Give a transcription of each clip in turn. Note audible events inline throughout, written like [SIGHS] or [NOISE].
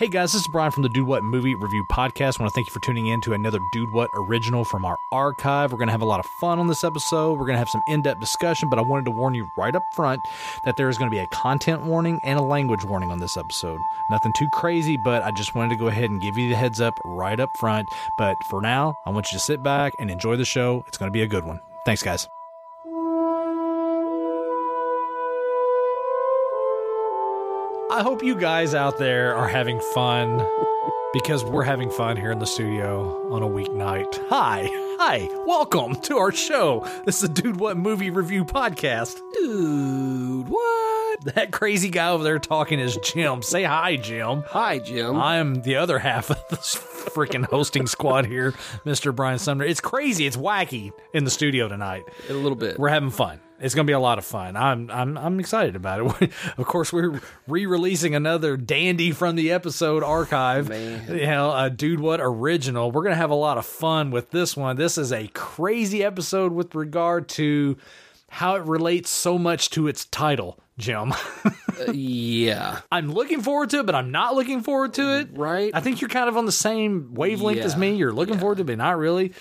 Hey guys, this is Brian from the Dude What Movie Review Podcast. I want to thank you for tuning in to another Dude What original from our archive. We're going to have a lot of fun on this episode. We're going to have some in depth discussion, but I wanted to warn you right up front that there is going to be a content warning and a language warning on this episode. Nothing too crazy, but I just wanted to go ahead and give you the heads up right up front. But for now, I want you to sit back and enjoy the show. It's going to be a good one. Thanks, guys. I hope you guys out there are having fun because we're having fun here in the studio on a weeknight. Hi, hi, welcome to our show. This is a Dude What Movie Review podcast. Dude, what? That crazy guy over there talking is Jim. Say hi, Jim. Hi, Jim. I'm the other half of this freaking hosting squad here, Mr. Brian Sumner. It's crazy, it's wacky in the studio tonight. a little bit. We're having fun. It's going to be a lot of fun. I'm I'm I'm excited about it. [LAUGHS] of course, we're re-releasing another dandy from the episode archive. Man. You know, a dude what original. We're going to have a lot of fun with this one. This is a crazy episode with regard to how it relates so much to its title, Jim. Uh, [LAUGHS] yeah. I'm looking forward to it, but I'm not looking forward to it. Right? I think you're kind of on the same wavelength as me. You're looking forward to it, but not really.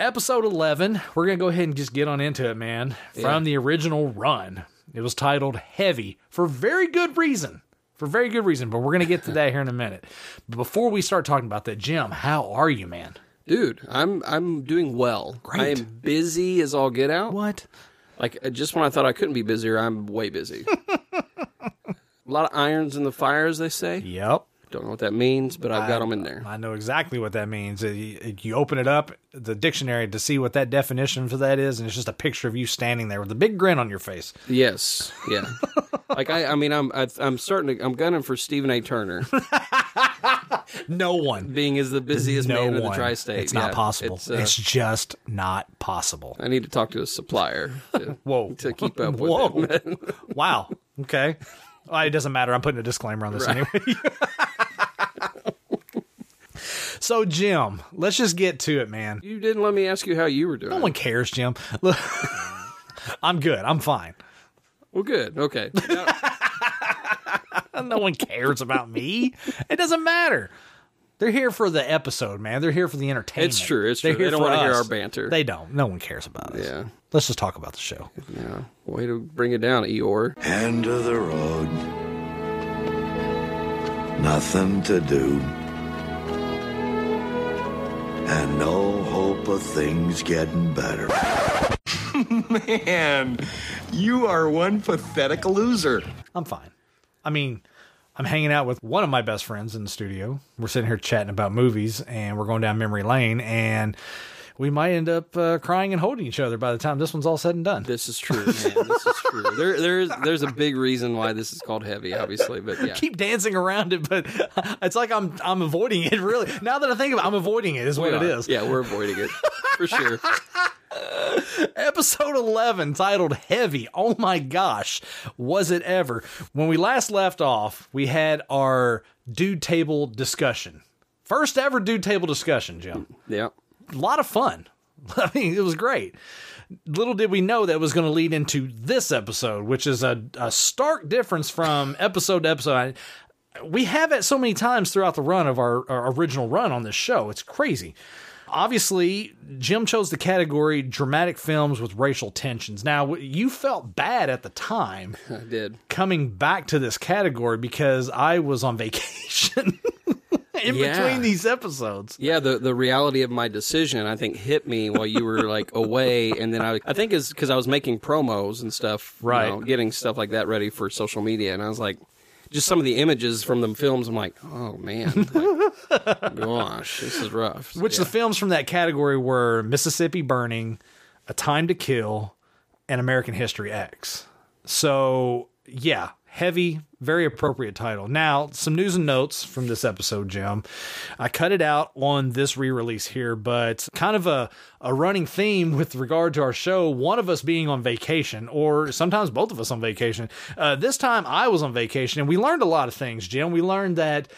Episode 11, we're going to go ahead and just get on into it, man. From the original run. It was titled Heavy for very good reason. For very good reason, but we're going to get to that here in a minute. But before we start talking about that, Jim, how are you, man? Dude, I'm I'm doing well. Great. I am busy as all get out. What? Like uh, just when I thought I couldn't be busier, I'm way busy. [LAUGHS] a lot of irons in the fire, as they say. Yep. Don't know what that means, but I've got them in there. I know exactly what that means. You open it up, the dictionary, to see what that definition for that is, and it's just a picture of you standing there with a big grin on your face. Yes. Yeah. [LAUGHS] like I, I mean, I'm I, I'm starting to I'm gunning for Stephen A. Turner, [LAUGHS] No one. being is the busiest no man in the tri-state. It's not possible. It's, It's, uh, just not possible. I need to talk to a supplier. To, [LAUGHS] Whoa. To keep up with Whoa. him. wow. Okay. Well, it doesn't matter. I'm putting a disclaimer on this anyway. So, Jim, let's just get to it, man. You didn't let me ask you how you were doing. No one cares, Jim. Look, [LAUGHS] I'm good. I'm fine. Well, good. Okay. Now- [LAUGHS] No one cares about me. It doesn't matter. They're here for the episode, man. They're here for the entertainment. It's true, it's They're true. They don't wanna hear our banter. They don't. No one cares about us. Yeah. Let's just talk about the show. yeah. Way to bring it down, Eeyore. End of the road. Nothing to do. And no hope of things getting better. [LAUGHS] Man, you are one pathetic loser. I'm fine. I mean, I'm hanging out with one of my best friends in the studio. We're sitting here chatting about movies, and we're going down memory lane, and we might end up uh, crying and holding each other by the time this one's all said and done. This is true, man. This is true. There, there's, there's a big reason why this is called heavy, obviously, but yeah. Keep dancing around it, but it's like I'm I'm avoiding it. Really, now that I think of it, I'm avoiding it. Is what it is. Yeah, we're avoiding it for sure. [LAUGHS] Episode 11, titled Heavy. Oh my gosh, was it ever? When we last left off, we had our dude table discussion. First ever dude table discussion, Jim. Yeah. A lot of fun. [LAUGHS] I mean, it was great. Little did we know that was going to lead into this episode, which is a, a stark difference from [LAUGHS] episode to episode. I, we have it so many times throughout the run of our, our original run on this show. It's crazy. Obviously, Jim chose the category dramatic films with racial tensions. Now, you felt bad at the time [LAUGHS] I did. coming back to this category because I was on vacation in Yeah. between these episodes. Yeah, the, the reality of my decision, I think, hit me while you were like [LAUGHS] away, and then I, I think is because I was making promos and stuff, you Right. know, getting stuff like that ready for social media, and I was like, just some of the images from the films, I'm like, oh man, like, [LAUGHS] gosh, this is rough. Which Yeah. the films from that category were Mississippi Burning, A Time to Kill, and American History X. So, yeah, heavy, very appropriate title. Now, some news and notes from this episode, Jim. I cut it out on this re release here, but kind of a, a running theme with regard to our show, one of us being on vacation, or sometimes both of us on vacation. Uh, this time I was on vacation, and we learned a lot of things, Jim. We learned that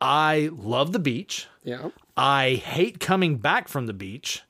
I love the beach. yeah. I hate coming back from the beach,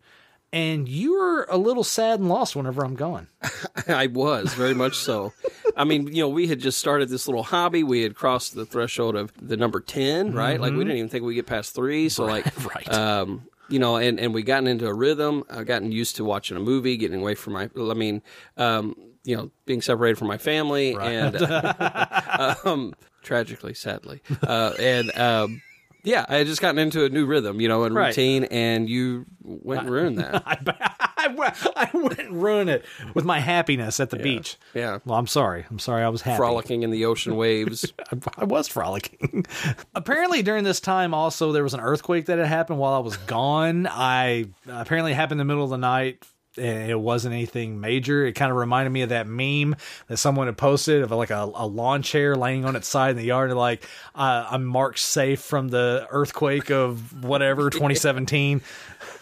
and you're a little sad and lost whenever I'm gone. [LAUGHS] I was very much so. I mean, you know, we had just started this little hobby. We had crossed the threshold of the number 10, right? Like, we didn't even think we'd get past three. So, like, [LAUGHS] Right. um, you know, and, and we gotten into a rhythm. I've gotten used to watching a movie, getting away from my, I mean, um, you know, being separated from my family and, [LAUGHS] um, tragically, sadly. Uh, and, um, yeah, I had just gotten into a new rhythm, you know, and Right. routine, and you went and ruined that. [LAUGHS] I, went- I wouldn't ruin it with my happiness at the beach. Yeah. Well, I'm sorry. I'm sorry. I was happy. Frolicking in the ocean waves. [LAUGHS] I, I was frolicking. [LAUGHS] apparently, during this time, also there was an earthquake that had happened while I was gone. I apparently happened in the middle of the night. It wasn't anything major. It kind of reminded me of that meme that someone had posted of like a, a lawn chair laying on its side in the yard. And like, uh, I'm marked safe from the earthquake of whatever [LAUGHS] 2017.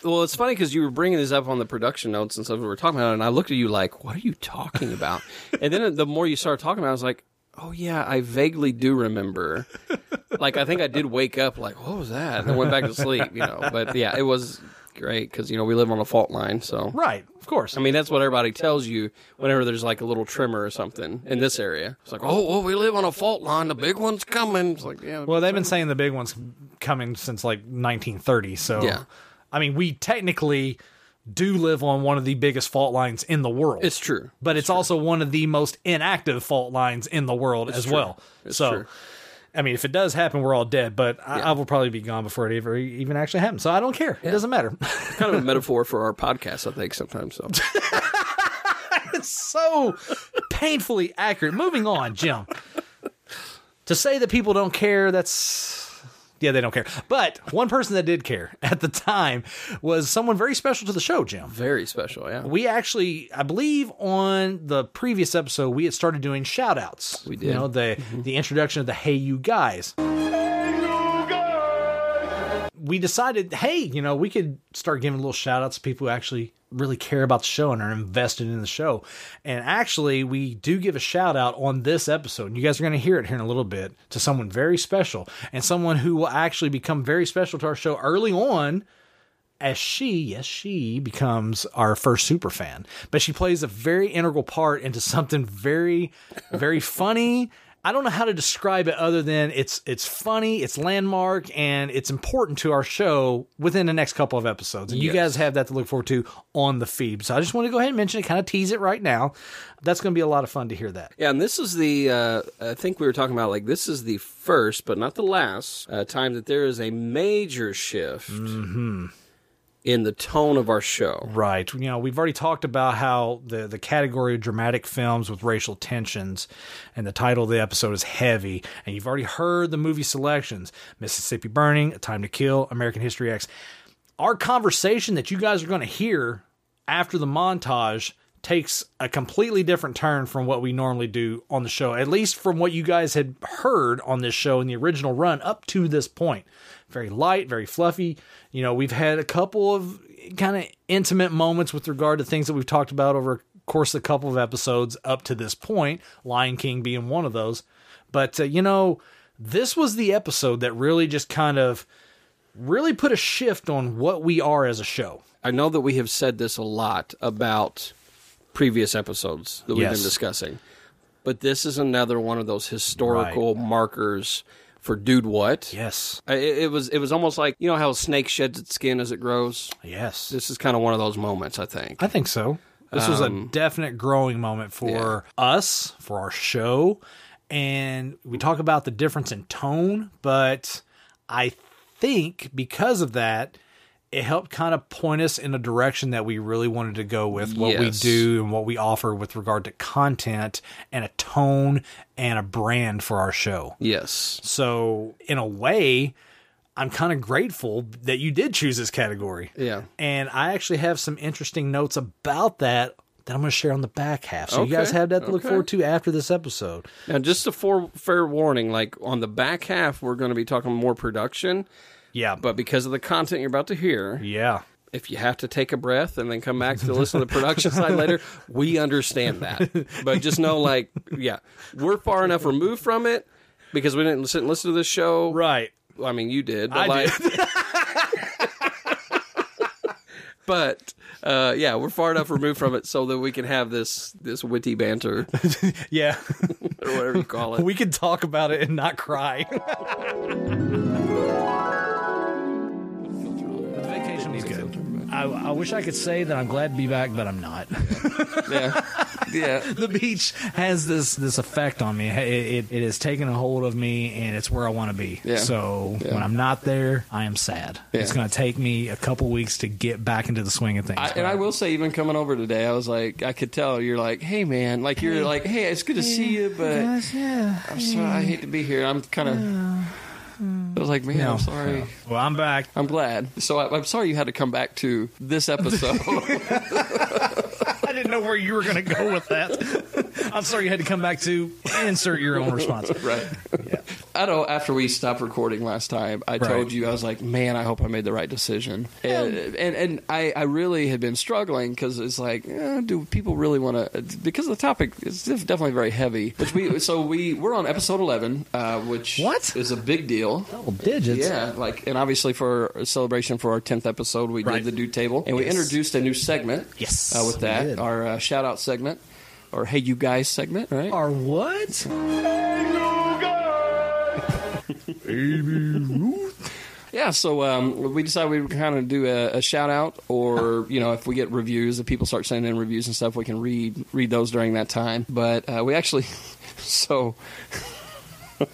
Well, it's funny because you were bringing this up on the production notes and stuff we were talking about, and I looked at you like, "What are you talking about?" and then the more you started talking about, it, I was like, "Oh yeah, I vaguely do remember." like I think I did wake up like, "What was that?" and then went back to sleep, you know. But yeah, it was great because you know we live on a fault line, so Right, of course. I mean that's what everybody tells you whenever there's like a little tremor or something in this area. It's like, "Oh, well, we live on a fault line. The big one's coming." It's like, yeah, Well, they've been saying the big one's coming since like 1930. So, Yeah. I mean, we technically do live on one of the biggest fault lines in the world. it's true. but it's also one of the most inactive fault lines in the world as true. well. It's so, true. I mean, if it does happen, we're all dead. But I, Yeah. I will probably be gone before it ever even actually happens. So I don't care. It doesn't matter. [LAUGHS] [LAUGHS] kind of a metaphor for our podcast, I think sometimes. So. [LAUGHS] it's so painfully accurate. Moving on, Jim. To say that people don't care, that's yeah, they don't care. But one person that did care [LAUGHS] at the time was someone very special to the show, Jim. Very special, yeah. We actually, I believe, on the previous episode, we had started doing shout outs. We did. You know, the mm-hmm. the introduction of the Hey You Guys. We decided, hey, you know, we could start giving little shout outs to people who actually really care about the show and are invested in the show. And actually, we do give a shout out on this episode. You guys are going to hear it here in a little bit to someone very special and someone who will actually become very special to our show early on as she, yes, she becomes our first super fan. But she plays a very integral part into something very, very funny. I don't know how to describe it other than it's it's funny, it's landmark, and it's important to our show within the next couple of episodes. And you guys have that to look forward to on the feed. So I just want to go ahead and mention it, kind of tease it right now. That's going to be a lot of fun to hear that. Yeah, and this is the, uh, I think we were talking about, like, this is the first, but not the last, uh, time that there is a major shift in the tone of our show. Right. You know, we've already talked about how the the category of dramatic films with racial tensions and the title of the episode is heavy and you've already heard the movie selections. Mississippi Burning, A Time to Kill, American History X. Our conversation that you guys are going to hear after the montage takes a completely different turn from what we normally do on the show, at least from what you guys had heard on this show in the original run up to this point. Very light, very fluffy. You know, we've had a couple of kind of intimate moments with regard to things that we've talked about over course of a couple of episodes up to this point, Lion King being one of those. But, uh, you know, this was the episode that really just kind of really put a shift on what we are as a show. I know that we have said this a lot about previous episodes that we've Yes. been discussing, but this is another one of those historical markers for dude what. Yes. It, it was it was almost like you know how a snake sheds its skin as it grows. Yes. This is kind of one of those moments, I think. I think so. This was a um, definite growing moment for us, for our show. And we talk about the difference in tone, but I think because of that, it helped kind of point us in a direction that we really wanted to go with what we do and what we offer with regard to content and a tone and a brand for our show. Yes. So, in a way, I'm kind of grateful that you did choose this category. Yeah. And I actually have some interesting notes about that that I'm going to share on the back half. So, you guys have that to look forward to after this episode. Now, just a for, fair warning, like on the back half, we're going to be talking more production, Yeah. but because of the content you're about to hear, yeah. if you have to take a breath and then come back to listen to the production side later, we understand that. But just know, like, yeah, we're far enough removed from it because we didn't sit and listen to this show. Right. I mean, you did. But I like, did. [LAUGHS] but uh, yeah, we're far enough removed from it so that we can have this this witty banter [LAUGHS] Yeah. or whatever you call it. we can talk about it and not cry. [LAUGHS] Vacation was good. I, I wish I could say that I'm glad to be back, but I'm not. [LAUGHS] yeah, yeah. [LAUGHS] the beach has this this effect on me. It, it, it has taken a hold of me, and it's where I want to be. Yeah. So Yeah. when I'm not there, I am sad. It's going to take me a couple weeks to get back into the swing of things. I, and I will say, even coming over today, I was like, I could tell you're like, hey man, like you're like, hey, it's good to see you, but I'm sorry, I hate to be here. I'm kind of. Mm. I was like, man, No. I'm sorry. well, I'm back. I'm glad. So I, I'm sorry you had to come back to this episode. [LAUGHS] I didn't know where you were going to go with that. [LAUGHS] [LAUGHS] I'm sorry you had to come back to insert your own response. [LAUGHS] right. I know after we stopped recording last time, I Right. told you I was like, man, I hope I made the right decision. And and, and I, I really had been struggling because it's like, eh, do people really want to? Because the topic is definitely very heavy. Which we [LAUGHS] so we we're on episode eleven, uh, which What? is a big deal. Double digits. Yeah, like, and obviously for a celebration for our tenth episode, we Right. did the dude table, and we introduced a new segment. Yes, uh, with that, our uh, shout out segment, or hey you guys segment, right? Or what? Hey You Guys! Baby Ruth. Yeah, so um, we decided we would kind of do a, a shout out, or you know, if we get reviews, if people start sending in reviews and stuff, we can read read those during that time. But uh, we actually, [LAUGHS] so [LAUGHS]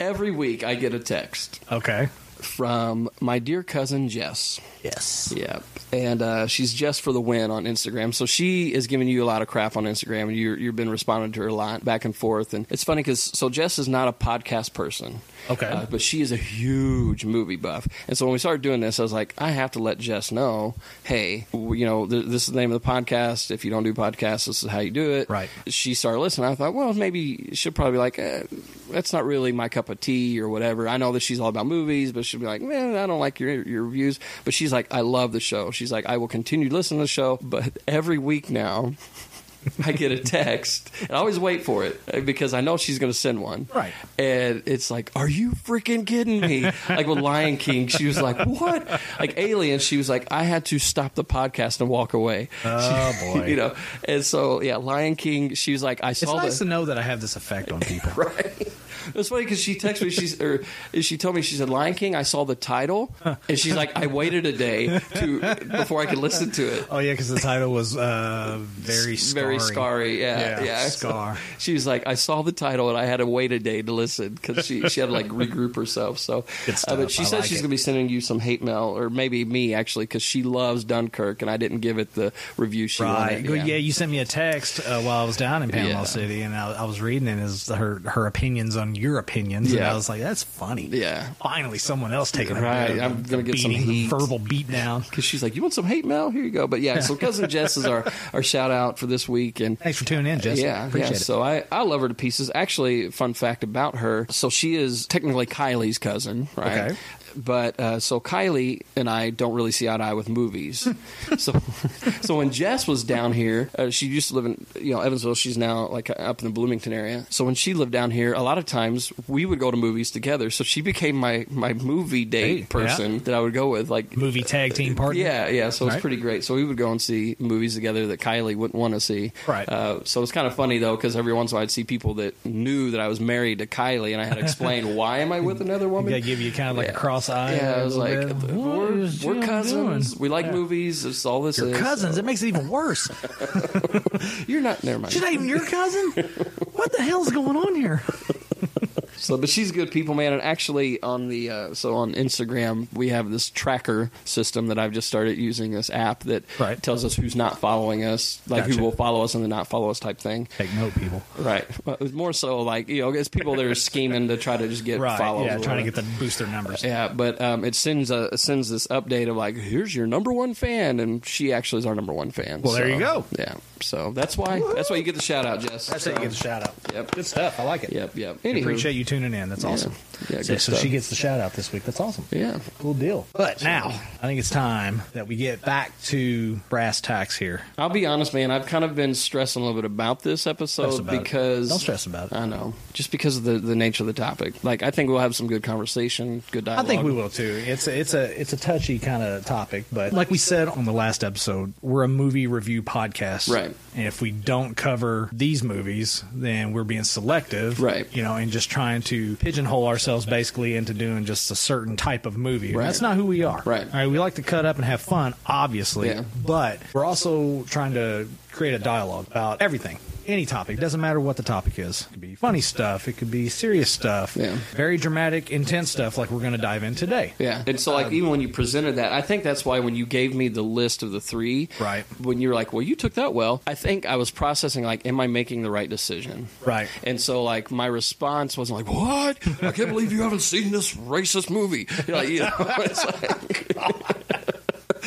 every week I get a text Okay. From my dear cousin Jess. Yes. Yeah, and uh, she's Jess for the win on Instagram. So she is giving you a lot of crap on Instagram, and you're you've been responding to her a lot back and forth. And it's funny because so Jess is not a podcast person, Okay. uh, but she is a huge movie buff. And so when we started doing this, I was like, I have to let Jess know, hey, you know, th- this is the name of the podcast. If you don't do podcasts, this is how you do it. Right. She started listening. I thought, well, maybe she'll probably be like, eh, that's not really my cup of tea or whatever. I know that she's all about movies, but she'll be like, man, I don't like your your reviews. But she's like, I love the show. She's like, I will continue to listen to the show, but every week now. [LAUGHS] I get a text, and I always wait for it uh, because I know she's going to send one. Right. And it's like, are you freaking kidding me? like with Lion King, she was like, what? Like Alien, she was like, I had to stop the podcast and walk away. Oh boy. [LAUGHS] you know, and so yeah, Lion King. She was like, I It's saw nice the to know that I have this effect on people. [LAUGHS] right. It's funny because she texted me. She's or she told me she said Lion King. I saw the title, and she's like, I waited a day to before I could listen to it. Oh yeah, because the title was uh, very Very scary, yeah, Yeah, yeah. scar. she was like, I saw the title and I had to wait a day to listen because she she had to like regroup herself. So, uh, but she I said like she's it. gonna be sending you some hate mail, or maybe me actually, because she loves Dunkirk and I didn't give it the review she Right. wanted. Good. Yeah. you sent me a text uh, while I was down in Panama Yeah. City, and I, I was reading it as her her opinions on your opinions, and Yeah. I was like, "That's funny." Yeah. Finally, someone else taking Right, I'm gonna get some heat. verbal beat down. Because [LAUGHS] she's like, you want some hate mail? Here you go. But yeah, so cousin [LAUGHS] Jess is our, our shout out for this week, and Thanks for tuning in, Jess. Yeah, Appreciate yeah. it. So I, I love her to pieces. Actually, fun fact about her. So she is technically Kylie's cousin, right? Okay. But uh, so Kylie and I don't really see eye to eye with movies. [LAUGHS] so, so when Jess was down here, uh, she used to live in you know Evansville. She's now like up in the Bloomington area. So when she lived down here, a lot of times we would go to movies together. So she became my my movie date Hey, person yeah. that I would go with. Like Movie tag team partner. yeah, yeah. So it's Right. pretty great. So we would go and see movies together that Kylie wouldn't want to see. Right. Uh, so it's kind of funny though, because every once in a while I'd see people that knew that I was married to Kylie, and I had to explain [LAUGHS] why am I with another woman. They give you kind of like a cross eye. Yeah, I was like, bit. We're, we're cousins. doing? We like Yeah. movies. That's all this Your is. cousins. It makes it even worse. [LAUGHS] [LAUGHS] You're not. Never mind. She's not even your cousin. What the hell's going on here? [LAUGHS] So, but she's good people, man. And actually, on the uh, so on Instagram, we have this tracker system that I've just started using. This app that Right. tells us who's not following us, like Gotcha. who will follow us and then not follow us type thing. Take note, people. Right. Well, it's more so like you know, it's people that are scheming to try to just get Right. follows. Yeah, trying to get the boost their numbers. Yeah, but um, it sends a it sends this update of like, here's your number one fan, and she actually is our number one fan. Well, there you go. Yeah, so that's why that's why you get the shout out, Jess. That's how you get the shout out. Yep. Good stuff. I like it. Yep, yep. Anywho, appreciate you tuning in. That's awesome. Yeah, so, so she gets the shout out this week. That's awesome. Yeah. Cool deal. But now, I think it's time that we get back to brass tacks here. I'll be honest, man. I've kind of been stressing a little bit about this episode about it. because Don't stress about it. I know, just because of the, the nature of the topic. Like, I think we'll have some good conversation, good I think we will too. It's a, it's a it's a touchy kind of topic, but like we said on the last episode, we're a movie review podcast, Right. And if we don't cover these movies, then we're being selective, Right. You know, and just trying to pigeonhole ourselves basically into doing just a certain type of movie. Right. That's not who we are, Right. All right, we like to cut up and have fun, obviously, Yeah. but we're also trying to create a dialogue about everything. Any topic doesn't matter what the topic is. It could be funny stuff. It could be serious stuff. Yeah. Very dramatic, intense stuff, like we're going to dive in today. Yeah, and so like um, even when you presented that, I think that's why when you gave me the list of the three, Right. When you were like, "Well, you took that well," I think I was processing like, "Am I making the right decision?" Right. And so like my response wasn't like, "What? I can't believe you haven't seen this racist movie." [LAUGHS] You're like, you know, it's like. [LAUGHS]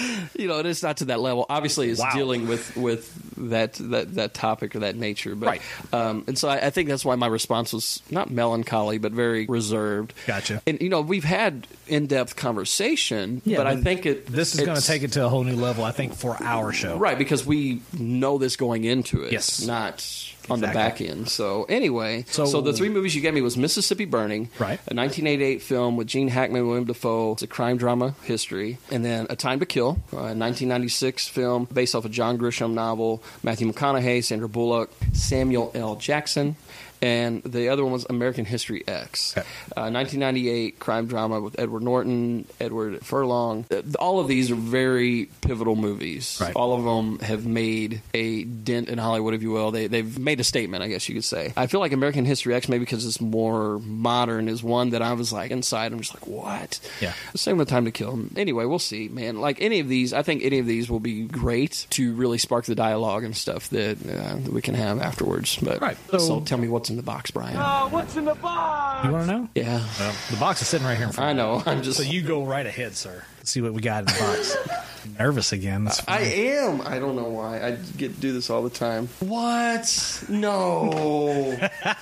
[LAUGHS] You know, it's not to that level. Obviously, it's Wow. dealing with with that, that that topic or that nature, but Right. um, and so I, I think that's why my response was not melancholy, but very reserved. Gotcha. And you know, we've had in depth conversation, Yeah, but I think it This is going to take it to a whole new level, I think, for our show. right because we know this going into it, Yes. not on the back end. So anyway, So- so, the three movies you gave me was Mississippi Burning, Right. a 1988 film with Gene Hackman, William Dafoe. It's a crime drama history, and then A Time to Kill, a 1996 film based off a John Grisham novel. Matthew McConaughey, Sandra Bullock, Samuel L. Jackson. And the other one was American History X, Okay. uh, 1998 crime drama with Edward Norton, Edward Furlong. Uh, All of these are very pivotal movies. Right. All of them have made a dent in Hollywood, if you will. They, they've made a statement, I guess you could say. I feel like American History X, maybe because it's more modern, is one that I was like inside. I'm just like, what? Yeah. Same with Time to Kill. Anyway, we'll see, man. Like any of these, I think any of these will be great to really spark the dialogue and stuff that, uh, that we can have afterwards. But Right. So, So- tell me what's in the box, Brian. Oh, what's in the box? You want to know? yeah. Well, the box is sitting right here in front I know. I'm just. So you go right ahead, sir. Let's see what we got in the box. [LAUGHS] Nervous again. That's I am. I don't know why. I get to do this all the time. What? No.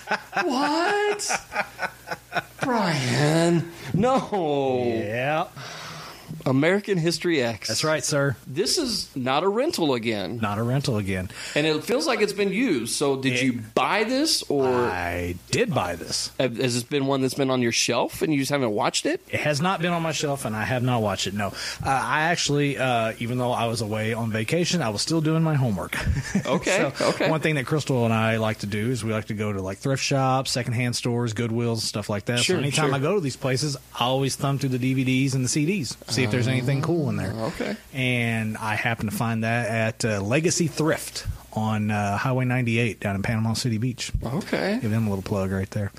[LAUGHS] what? Brian. No. yeah. American History X. That's right, sir. This is not a rental again. Not a rental again. And it feels like it's been used. So did It- you buy this or I did buy this. has this been one that's been on your shelf and you just haven't watched it? It has not been on my shelf, and I have not watched it. No, uh, I actually, uh, even though I was away on vacation, I was still doing my homework. [LAUGHS] Okay, So, okay. One thing that Crystal and I like to do is we like to go to like thrift shops, secondhand stores, Goodwills, stuff like that. Sure, so anytime sure. I go to these places, I always thumb through the DVDs and the CDs, see if there's anything cool in there. Okay. And I happen to find that at uh, Legacy Thrift on uh, Highway 98 down in Panama City Beach. Okay. Give them a little plug right there.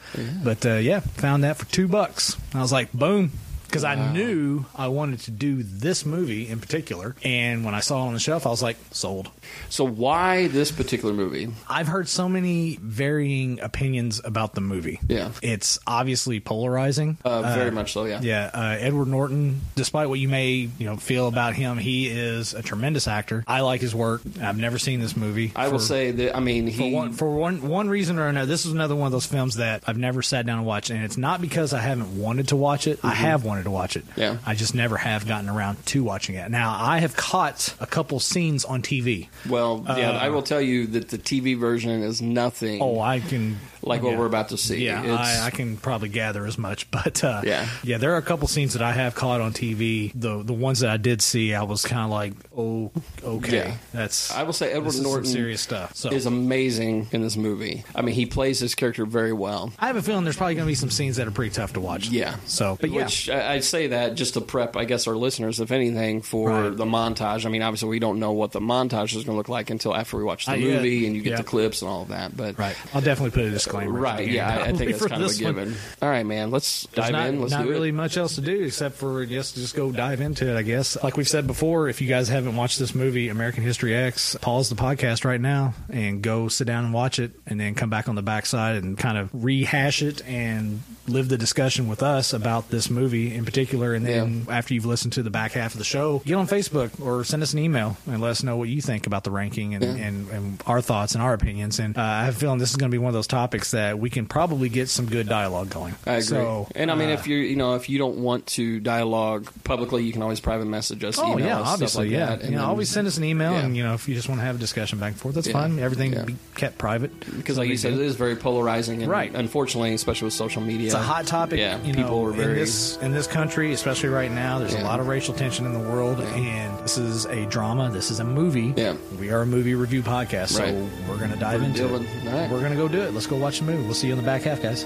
But uh, yeah, found that for two bucks. I was like, boom. Because I knew I wanted to do this movie in particular. And when I saw it on the shelf, I was like, sold. So why this particular movie? I've heard so many varying opinions about the movie. Yeah. It's obviously polarizing. Uh, very much so, yeah. Yeah, uh, Edward Norton. Despite what you may you know feel about him, he is a tremendous actor. I like his work. I've never seen this movie. I will say that I mean for one for one one reason or another, this is another one of those films that I've never sat down and watched, and it's not because I haven't wanted to watch it. I have wanted to watch it. Yeah. I just never have gotten around to watching it. Now I have caught a couple scenes on TV. well yeah I will tell you that the TV version is nothing Uh, Oh, I can like what yeah. we're about to see. Yeah, I, I can probably gather as much, [LAUGHS] but uh, Yeah. yeah, there are a couple scenes that I have caught on TV. The the ones that I did see, I was kind of like, oh, okay, Yeah. that's. I will say Edward this is some Norton serious stuff. So is amazing in this movie. I mean he plays his character very well. I have a feeling there's probably going to be some scenes that are pretty tough to watch. Yeah. So, but yeah, Which I, I say that just to prep, I guess, our listeners, if anything, for Right. the montage. I mean, obviously, we don't know what the montage is going to look like until after we watch the yet. movie and you get Yeah. the clips and all of that. But right. I'll definitely put a disclaimer. right, yeah, I, I [LAUGHS] think that's kind of a this one. given. All right, man, let's There's dive not, in. Let's not do really it. much else to do except for just just go dive into it. I guess, like we've said before, if you guys haven't watched this movie, American History X, pause the podcast right now and go sit down and watch it, and then come back on the backside and kind of rehash it and live the discussion with us about this movie in particular. And then after you've listened to the back half of the show, get on Facebook or send us an email and let us know what you think about the ranking and, Yeah. and, and our thoughts and our opinions. And uh, I have a feeling this is going to be one of those topics that we can probably get some good dialogue going. I agree. So, and I mean, uh, if you you know if you don't want to dialogue publicly, you can always private message us. Oh email yeah, us, obviously, like yeah. that, you know, then- always send us an email, Yeah. and you know, if you just want to have a discussion back and forth, that's Yeah. fine. Everything Yeah. be kept private because, like you said, it is very polarizing, and Right. unfortunately, especially with social media, It's a hot topic. Yeah, you people know, are very in this in this country, especially right now. There's a lot of racial tension in the world, and this is a drama. This is a movie. Yeah. we are a movie review podcast, so Right. we're going to dive We're into doing- it. right. We're going to go do it. Let's go watch the movie. We'll see you in the back half, guys.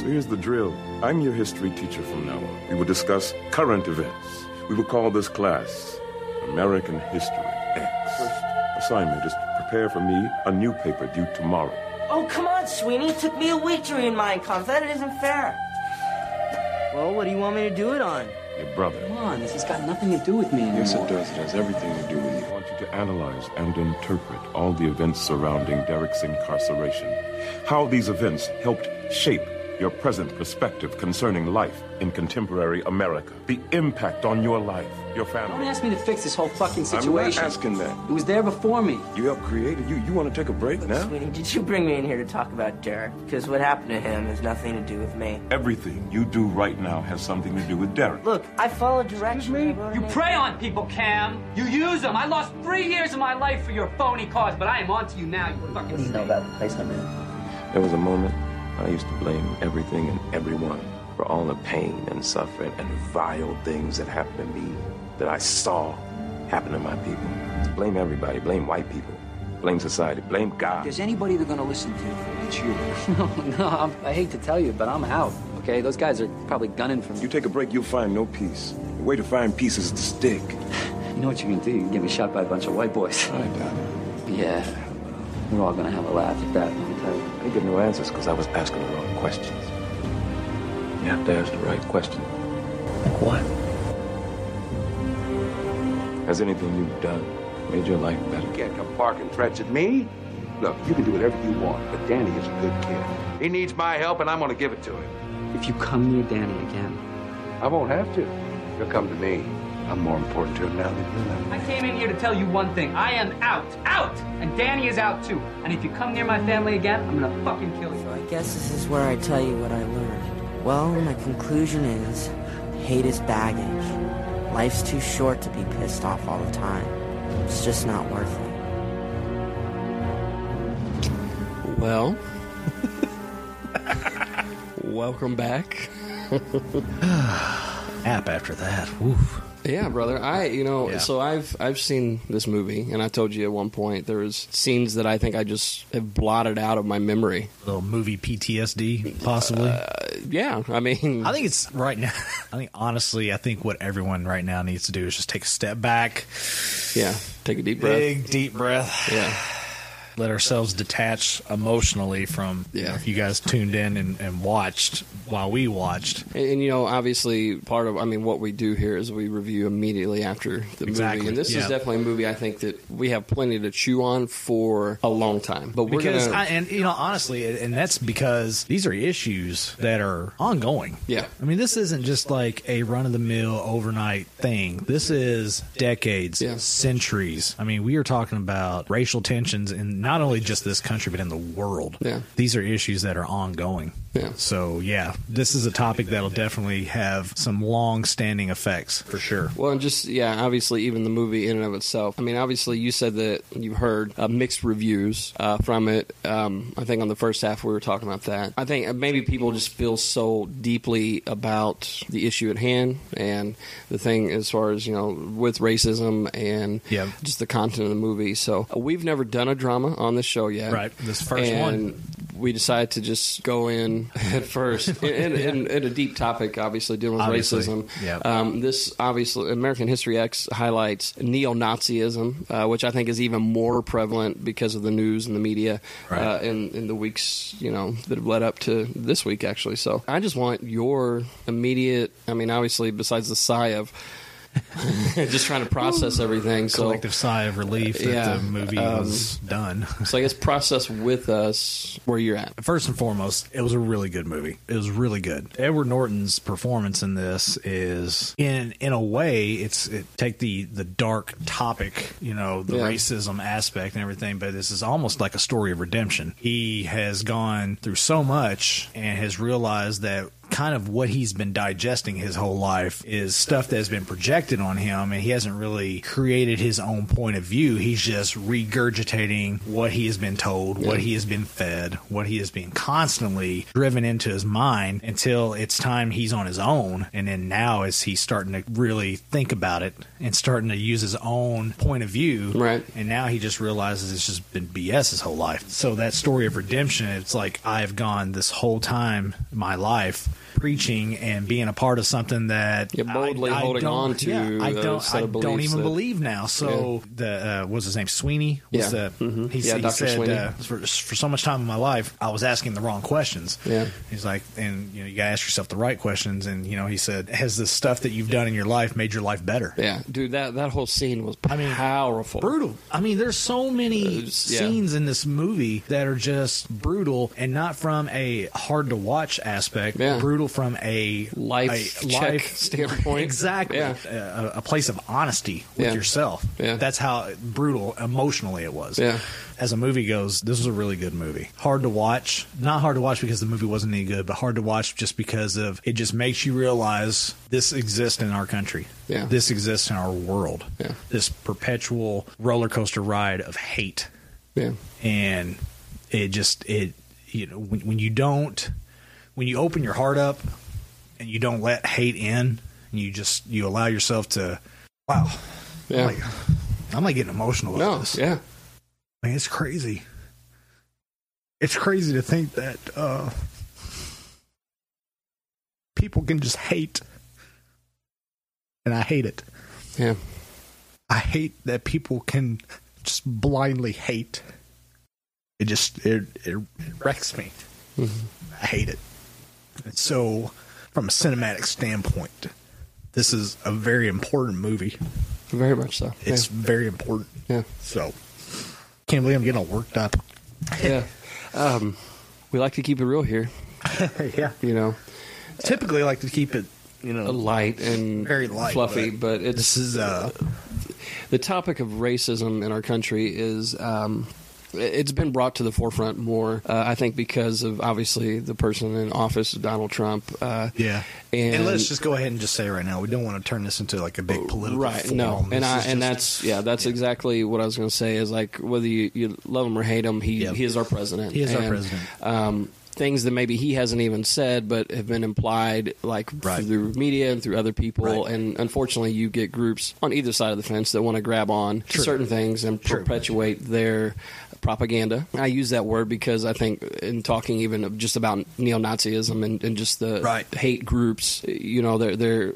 So here's the drill. I'm your history teacher from now on. We will discuss current events. We will call this class American History X. First assignment is to prepare for me a new paper due tomorrow. Oh, come on, Sweeney. It took me a week to read Mein Kampf. That isn't fair. Well, what do you want me to do it on? Your brother. Come on, this has got nothing to do with me anymore. Yes, it does. It has everything to do with you. I want you to analyze and interpret all the events surrounding Derek's incarceration. How these events helped shape your present perspective concerning life in contemporary America. The impact on your life, your family. Don't ask me to fix this whole fucking situation. I'm not asking that. It was there before me. You helped create it. You you want to take a break now? Sweeney, did you bring me in here to talk about Derek? Because what happened to him has nothing to do with me. Everything you do right now has something to do with Derek. Look, I followed directions. I wrote a You name- prey on people, Cam. You use them. I lost three years of my life for your phony cause, but I am on to you now, you fucking You know about the place I'm in. There was a moment I used to blame everything and everyone for all the pain and suffering and vile things that happened to me that I saw happen to my people. Blame everybody. Blame white people. Blame society. Blame If God. there's anybody they're gonna listen to, it's you. [LAUGHS] no, no, I'm, I hate to tell you, but I'm out. Okay, those guys are probably gunning for me. You take a break, you'll find no peace. The way to find peace is to stick. You know what you can do? You can get me shot by a bunch of white boys. I doubt it. Yeah, we're all gonna have a laugh at that. Let me tell you. I didn't get no answers because I was asking the wrong questions. You have to ask the right question. Like what? Has anything you've done made your life better? You can't come barking threats at me. Look, you can do whatever you want, but Danny is a good kid. He needs my help, and I'm going to give it to him. If you come near Danny again, I won't have to. He'll come to me. I'm more important to him now than you know. I came in here to tell you one thing. I am out. Out! And Danny is out too. And if you come near my family again, I'm gonna fucking kill you. So I guess this is where I tell you what I learned. Well, my conclusion is hate is baggage. Life's too short to be pissed off all the time. It's just not worth it. Well, [LAUGHS] welcome back. [LAUGHS] [SIGHS] App after that. Woof. Yeah, brother. I, you know, Yeah. so I've I've seen this movie, and I told you at one point there was scenes that I think I just have blotted out of my memory. little movie PTSD, possibly. Uh, yeah, I mean, I think it's right now. [LAUGHS] I think honestly, I think what everyone right now needs to do is just take a step back, yeah. Take a deep breath. big deep breath, Yeah, let ourselves detach emotionally from. You Yeah. know, if you guys tuned in and, and watched while we watched, and, and, you know, obviously, part of I mean, what we do here is we review immediately after the Exactly, movie, and this yeah. is definitely a movie I think that we have plenty to chew on for a long time. But we're because gonna, I, and you know honestly, and that's because these are issues that are ongoing. Yeah. I mean, this isn't just like a run of the mill overnight thing. This is decades, Yeah. centuries. I mean, we are talking about racial tensions in not only just this country but in the world. Yeah. These are issues that are ongoing. Yeah. So yeah, this is a topic that'll definitely have some long-standing effects for sure. Well, and just yeah, obviously, even the movie in and of itself. I mean, obviously, you said that you've heard uh, mixed reviews uh, from it. Um, I think on the first half we were talking about that. I think maybe people just feel so deeply about the issue at hand and the thing as far as you know with racism and Yeah. just the content of the movie. So uh, we've never done a drama on this show yet. Right, this first and one. We decided to just go in [LAUGHS] at first [LAUGHS] in, in, in a deep topic, obviously dealing with Obviously, racism. yeah. Um, this obviously American History X highlights neo-Nazism, uh, which I think is even more prevalent because of the news and the media Right. uh, in in the weeks you know that have led up to this week actually. So I just want your immediate. I mean, obviously, besides the sigh of. [LAUGHS] just trying to process everything. So Collective sigh of relief that Yeah, the movie um, was done. So I guess process with us where you're at. First and foremost, it was a really good movie. It was really good. Edward Norton's performance in this is, in in a way, it's it, take the the dark topic, you know, the Yeah. racism aspect and everything, but this is almost like a story of redemption. He has gone through so much and has realized that kind of what he's been digesting his whole life is stuff that has been projected on him and he hasn't really created his own point of view he's just regurgitating what he has been told what he has been fed what he has been constantly driven into his mind until it's time he's on his own and then now as he's starting to really think about it and starting to use his own point of view Right. and now he just realizes it's just been BS his whole life. So that story of redemption, it's like I've gone this whole time my life preaching and being a part of something that You're boldly I, I holding don't- on to yeah, I don't, I don't even that- believe now. So the uh, was his name Sweeney was Yeah. the Mhm. he, Yeah, he said uh, for for so much time in my life I was asking the wrong questions. Yeah. He's like, and you know, you gotta ask yourself the right questions. And you know, he said, has the stuff that you've done in your life made your life better? Yeah, dude, that that whole scene was powerful. brutal. I mean, there's so many yeah. scenes in this movie that are just brutal, and not from a hard to watch aspect. Yeah. Brutal from a Life a check [LAUGHS] standpoint. Exactly. Yeah. A, a place of honesty with Yeah. yourself. Yeah. That's how brutal emotionally it was. Yeah. As a movie goes, this was a really good movie. Hard to watch. Not hard to watch because the movie wasn't any good, but hard to watch just because of it just makes you realize this exists in our country. Yeah. This exists in our world. Yeah. This perpetual roller coaster ride of hate. Yeah. And it just it you know when, when you don't when you open your heart up and you don't let hate in and you just you allow yourself to wow Yeah. I'm like, I'm like getting emotional about No, this yeah. I mean, it's crazy. It's crazy to think that uh, people can just hate, and I hate it. Yeah. I hate that people can just blindly hate. It just it it wrecks me. I hate it. And so, from a cinematic standpoint, this is a very important movie. Very much so. It's very important. Yeah. So, can't believe I'm getting all worked up. yeah. Um, we like to keep it real here. [LAUGHS] yeah. You know, Typically, I like to keep it, you know, light and very light, fluffy, but but, it's this is uh, the topic of racism in our country is. Um, it's been brought to the forefront more, uh, I think, because of obviously the person in office, Donald Trump. Uh, yeah. and, And, let's just go ahead and just say right now, we don't want to turn this into like a big political right forum. no and i and just- that's yeah that's exactly what i was going to say is like whether you, you love him or hate him he, he is our president He is our president. um things that maybe he hasn't even said but have been implied like through media and through other people and unfortunately you get groups on either side of the fence that want to grab on to True. certain things and perpetuate their propaganda. I use that word because i think in talking even of just about neo-nazism and, and just the hate groups you know they're they're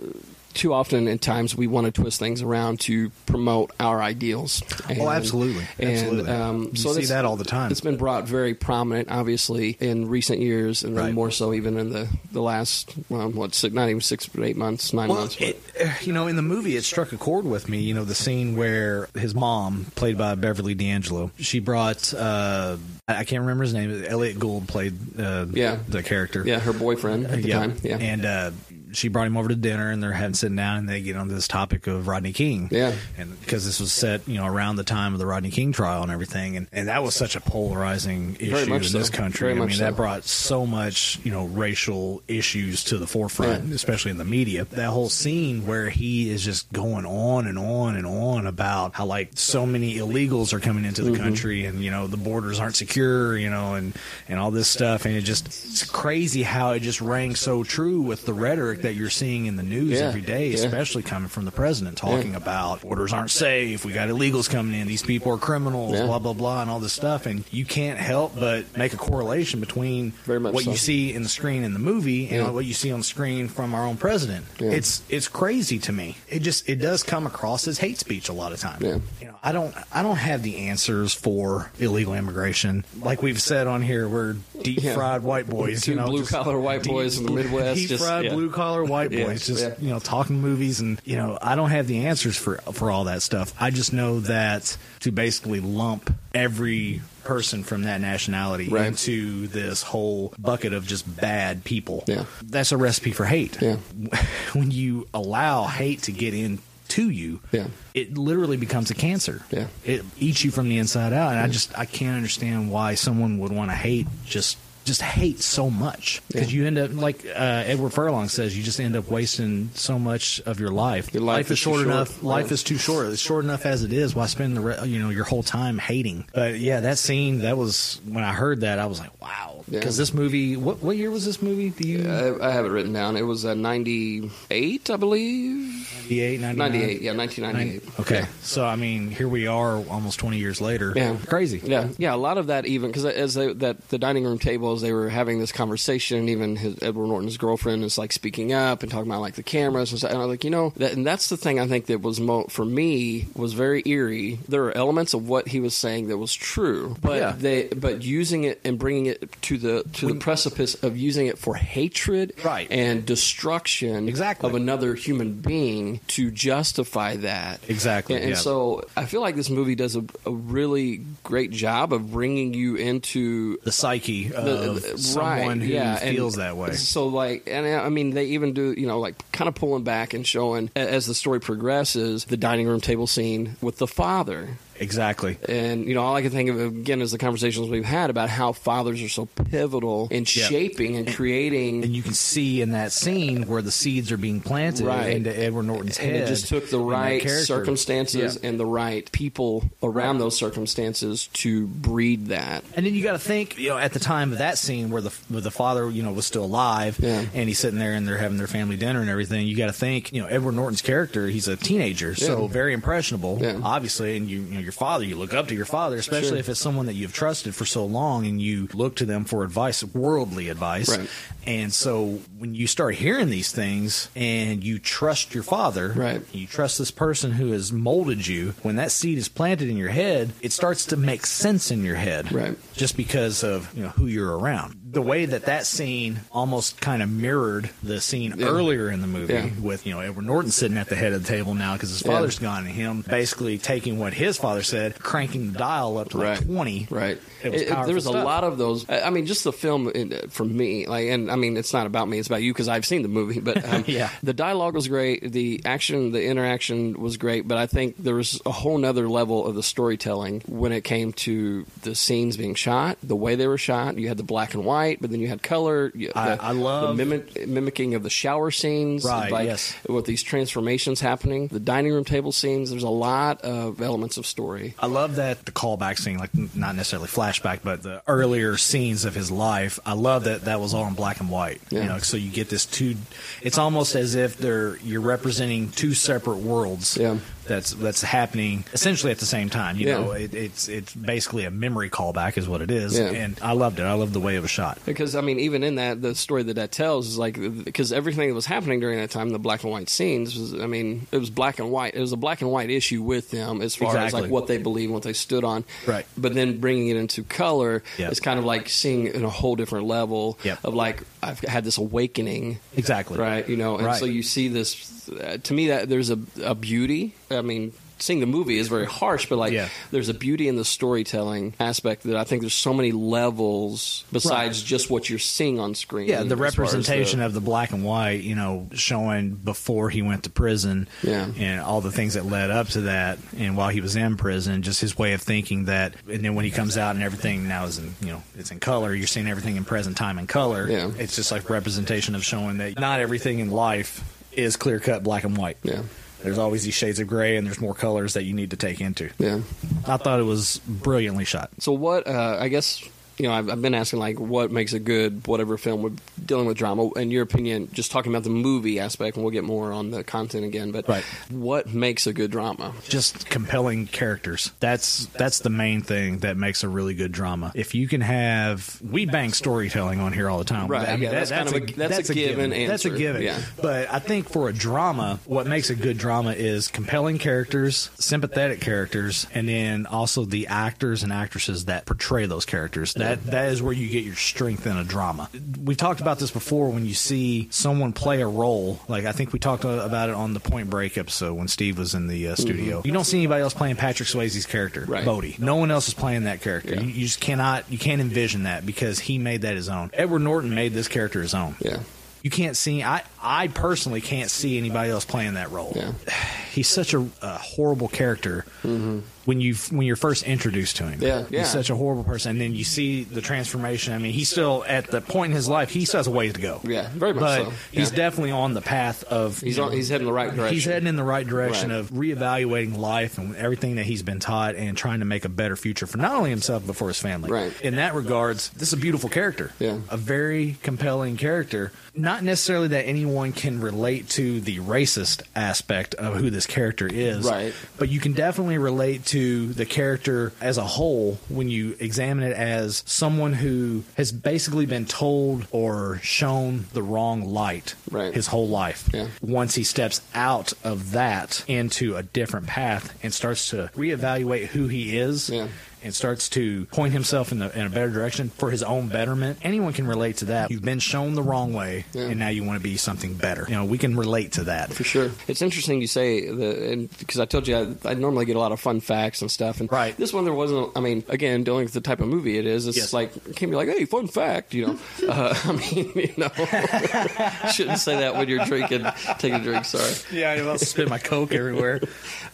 too often at times we want to twist things around to promote our ideals. Oh, absolutely. And, Absolutely. Um, You so see that all the time. It's been brought very prominent, obviously, in recent years, and then more so even in the the last well, what six, not even six, but eight months, nine Well, months. it, uh, you know, in the movie, it struck a chord with me. You know, the scene where his mom, played by Beverly D'Angelo, she brought, uh, I I can't remember his name, Elliot Gould played uh, Yeah. the character. yeah, her boyfriend at the yeah. time. Yeah, And uh, she brought him over to dinner, and they're having sitting down, and they get on this topic of Rodney King. Yeah. and because this was set, you know, around the time of the Rodney King trial and everything, and, and that was such a polarizing issue in so. this country. Very I mean, so. that brought so much, you know, racial issues to the forefront, Yeah. especially in the media. That whole scene where he is just going on and on and on about how like so many illegals are coming into the Mm-hmm. country, and you know the borders aren't secure, you know, and and all this stuff, and it just it's crazy how it just rang so true with the rhetoric that you're seeing in the news Yeah. every day, Yeah. especially coming from the president talking Yeah. about borders aren't safe, we got illegals coming in, these people are criminals, blah blah blah, and all this stuff, and you can't help but make a correlation between what so. you see in the screen in the movie and what you see on the screen from our own president. It's it's crazy to me. It just it does come across as hate speech a lot of times. You know, I don't I don't have the answers for illegal immigration. Like we've said on here, we're deep fried white boys. Two you know, blue collar white deep- boys in the Midwest. Deep fried blue collar collar white [LAUGHS] Yeah, boys just yeah. you know talking movies and you know I don't have the answers for for all that stuff. I just know that to basically lump every person from that nationality Right. into this whole bucket of just bad people. Yeah. That's a recipe for hate. Yeah. [LAUGHS] When you allow hate to get in to you, Yeah. it literally becomes a cancer. Yeah. It eats you from the inside out. And I just I can't understand why someone would want to hate just just hate so much because Yeah. you end up like uh, Edward Furlong says you just end up wasting so much of your life. Your life is is short too short. enough. Life Yeah. is too short. It's short enough as it is. Why spend the re- you know your whole time hating? But yeah, that scene that was when I heard that I was like wow Yeah. because this movie what what year was this movie? Do you I, I have it written down. It was uh, 98, I believe. 98, 99? 98, yeah, 1998. Okay, Yeah. so I mean here we are almost twenty years later. Yeah, crazy. Yeah, yeah. A lot of that even because as they, that the dining room table as they were having this conversation, and even his, Edward Norton's girlfriend is like speaking up and talking about like the cameras and stuff. And I'm like, you know, that, and that's the thing I think that was mo- for me was very eerie. There are elements of what he was saying that was true, but Yeah. they but using it and bringing it to the to the precipice of using it for hatred, Right. and destruction, Exactly. of another human being to justify that, Exactly, And, and yeah. so I feel like this movie does a, a really great job of bringing you into The psyche of the- Uh, someone who yeah, and feels that way. So like, and uh, I mean, they even do you know like kind of pulling back and showing as the story progresses the dining room table scene with the father. Exactly. And you know, all I can think of again is the conversations we've had about how fathers are so pivotal in shaping and creating. And you can see in that scene where the seeds are being planted Right. into Edward Norton's and head. it just took the right circumstances Yeah. and the right people around those circumstances to breed that. And then you got to think, you know, at the time of that scene where the where the father, you know, was still alive, Yeah. and he's sitting there and they're having their family dinner and everything. You got to think, you know, Edward Norton's character, he's a teenager, so very impressionable, obviously. And you, you know, your father, you look up to your father, especially Sure. if it's someone that you've trusted for so long, and you look to them for advice, worldly advice. Right. And so when you start hearing these things, and you trust your father, Right. you trust this person who has molded you. When that seed is planted in your head, it starts to make sense in your head, Right. Just because of you know who you're around. The way that that scene almost kind of mirrored the scene Yeah. earlier in the movie Yeah. with you know Edward Norton sitting at the head of the table now because his Yeah. father's gone, and him basically taking what his father said, cranking the dial up to like Right. twenty. Right. It was It- there was a lot of those. I I mean, just the film in, for me, like, and I mean, it's not about me; it's about you because I've seen the movie. But um, [LAUGHS] Yeah. the dialogue was great, the action, the interaction was great. But I think there was a whole nother level of the storytelling when it came to the scenes being shot, the way they were shot. You had the black and white, but then you had color. You, I- the, I love- the mimic, mimicking of the shower scenes, Right, Like, yes. with these transformations happening, the dining room table scenes. There's a lot of elements of story. I love that the callback scene, like not necessarily flashback, but the earlier scenes of his life. I love that that was all in black and white. Yeah. You know, so you get this two. It's almost as if they're you're representing two separate worlds. Yeah. That's that's happening essentially at the same time. You Yeah. know, it, it's it's basically a memory callback, is what it is. Yeah. And I loved it. I loved the way it was shot. Because I mean, even in that, the story that that tells is like because everything that was happening during that time, the black and white scenes was. I mean, it was black and white. It was a black and white issue with them as far as like what they believe, what they stood on. Right. But then bringing it into color Yep. is kind of like seeing it in a whole different level Yep. of like I've had this awakening. Exactly. Right. You know, and Right. so you see this. Uh, to me, that there's a, a beauty. I mean. Seeing the movie is very harsh, but like Yeah. there's a beauty in the storytelling aspect that I think there's so many levels besides just what you're seeing on screen. Yeah, the as far as representation the- of the black and white, you know, showing before he went to prison, Yeah. and all the things that led up to that, and while he was in prison, just his way of thinking that, and then when he comes out and everything now is in, you know, it's in color. You're seeing everything in present time in color. Yeah. it's just like representation of showing that not everything in life is clear cut black and white. Yeah. There's always these shades of gray, and there's more colors that you need to take into. Yeah. I thought it was brilliantly shot. So what? Uh, I guess you know I've, I've been asking like what makes a good whatever film with dealing with drama. In your opinion, just talking about the movie aspect, and we'll get more on the content again. But Right. what makes a good drama? just compelling characters. That's that's the main thing that makes a really good drama. If you can have we bang storytelling on here all the time. Right, I mean, yeah, that's kind of a- that's a given That's a given. yeah. But I think for a drama, what makes a good drama is compelling characters, sympathetic characters, and then also the actors and actresses that portray those characters. That That that is where you get your strength in a drama. We've talked about this before. When you see someone play a role, like I think we talked about it on the Point Break episode when Steve was in the uh, studio. You don't see anybody else playing Patrick Swayze's character, Right. Bodhi. No one else is playing that character. Yeah. You, you just cannot. You can't envision that because he made that his own. Edward Norton made this character his own. Yeah. You can't see. I I personally can't see anybody else playing that role. Yeah. [SIGHS] He's such a, a horrible character when you when you're first introduced to him. Mm-hmm. Yeah, yeah. He's such a horrible person, and then you see the transformation. I mean, he's still at the point in his life. He still has a ways to go. Yeah, very much but so. he's Yeah. definitely on the path of. He's on- know, he's heading the right direction. He's heading in the right direction Right. of reevaluating life and everything that he's been taught, and trying to make a better future for not only himself but for his family. Right. In that regards, this is a beautiful character. Yeah. A very compelling character. Not necessarily that anyone can relate to the racist aspect of who this character is. Right. But you can definitely relate to the character as a whole when you examine it as someone who has basically been told or shown the wrong light Right. his whole life. Yeah. Once he steps out of that into a different path and starts to reevaluate who he is. Yeah. And starts to point himself in, the, in a better direction for his own betterment. Anyone can relate to that. You've been shown the wrong way, Yeah. and now you want to be something better. You know, we can relate to that. For sure. It's interesting you say the because I told you I, I normally get a lot of fun facts and stuff, and Right. this one there wasn't. I mean, again, dealing with the type of movie it is, it's Yes. like it can't be like, hey, fun fact, you know. [LAUGHS] uh, [LAUGHS] I mean, you know, [LAUGHS] shouldn't say that when you're drinking, taking a drink. Sorry. Yeah, I about spit my coke everywhere.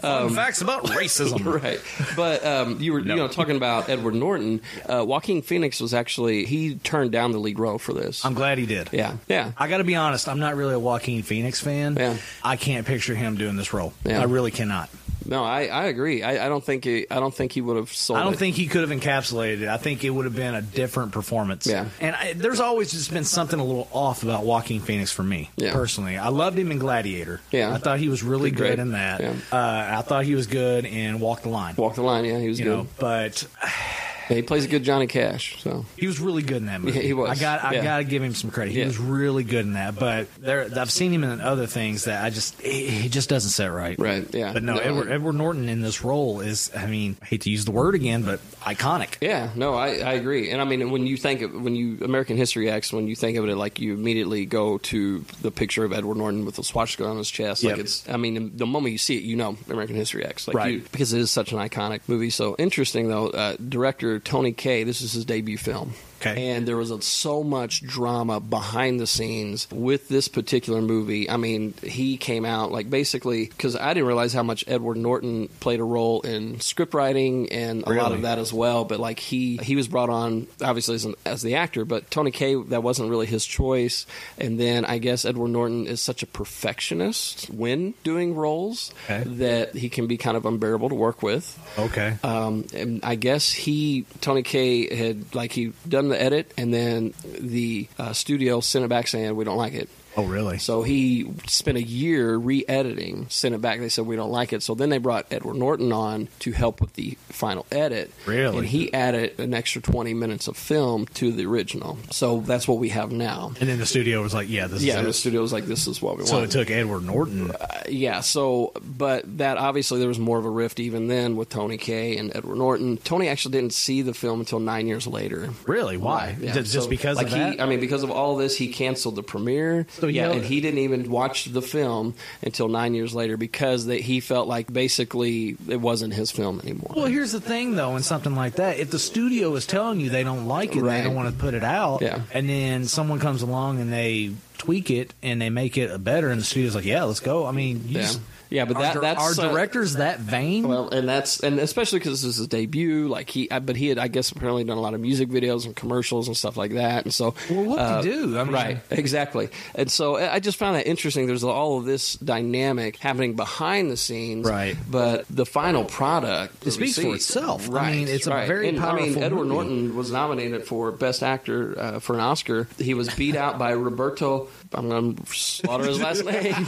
Fun facts about racism. right. But um, you were you know talking about Edward Norton. Uh, Joaquin Phoenix was actually he turned down the lead role for this. I'm glad he did. yeah, yeah. I got to be honest. I'm not really a Joaquin Phoenix fan. Yeah. I can't picture him doing this role. Yeah. I really cannot. No, I, I agree. I, I don't think he, I don't think he would have sold. I don't it. think he could have encapsulated it. I think it would have been a different performance. Yeah. And I, there's always just been something a little off about Joaquin Phoenix for me, Yeah. personally. I loved him in Gladiator. Yeah. I thought he was really Did good great. in that. Yeah. Uh, I thought he was good in Walk the Line. walk the line. Yeah, he was you good. know, but Yeah, he plays a good Johnny Cash. So he was really good in that movie. Yeah, he was. I got, I Yeah. got to give him some credit. He was really good in that. But there, I've seen him in other things that I just, he, he just doesn't set right. right, yeah. But no, Edward, Edward Norton in this role is, I mean, I hate to use the word again, but iconic. Yeah, no, I, I agree. And I mean, when you think of when you American History X, when you think of it, like you immediately go to the picture of Edward Norton with the swastika on his chest. Like Yep. it's, I mean, the moment you see it, you know American History X, like Right. you, because it is such an iconic movie. So interesting though, uh, director Tony Kaye, this is his debut film. Okay. And there was a, so much drama behind the scenes with this particular movie. I mean, he came out like basically because I didn't realize how much Edward Norton played a role in script writing and a lot of that as well. But like he he was brought on obviously as, an, as the actor, but Tony Kaye that wasn't really his choice. And then I guess Edward Norton is such a perfectionist when doing roles Okay. that he can be kind of unbearable to work with. Okay. Um, and I guess he Tony Kaye had like he done the edit, and then the uh, studio sent it back saying we don't like it. Oh, really? So he spent a year re-editing, sent it back. They said we don't like it. So then they brought Edward Norton on to help with the final edit. Really? And he added an extra twenty minutes of film to the original. So that's what we have now. And then the studio was like, yeah, this Yeah, is the studio was like, "This is what we So want." So it took Edward Norton. Uh, yeah, so but that obviously there was more of a rift even then with Tony Kaye and Edward Norton. Tony actually didn't see the film until nine years later. Really? Why? Yeah, Just, so, because like of he, that? I mean, because of all this, he canceled the premiere. So, yeah, and he didn't even watch the film until nine years later because they, he felt like basically it wasn't his film anymore. well, here's the thing, though, in something like that, if the studio is telling you they don't like it, Right. they don't want to put it out, Yeah. and then someone comes along and they tweak it and they make it better, and the studio's like, yeah, let's go. I mean, you Yeah. just- Yeah, but that- dir- that's, are uh, directors that vain? Well, and that's and especially because this is his debut. Like he, but he had, I guess, apparently done a lot of music videos and commercials and stuff like that. And so, Well, what to uh, do? I mean- right, exactly. And so, I I just found that interesting. There's all of this dynamic happening behind the scenes, Right. But the final product It speaks for itself. I Right, mean, it's a very and, I mean, Edward movie. Norton was nominated for Best Actor uh, for an Oscar. He was beat out by Roberto. I'm going to slaughter his last [LAUGHS] name.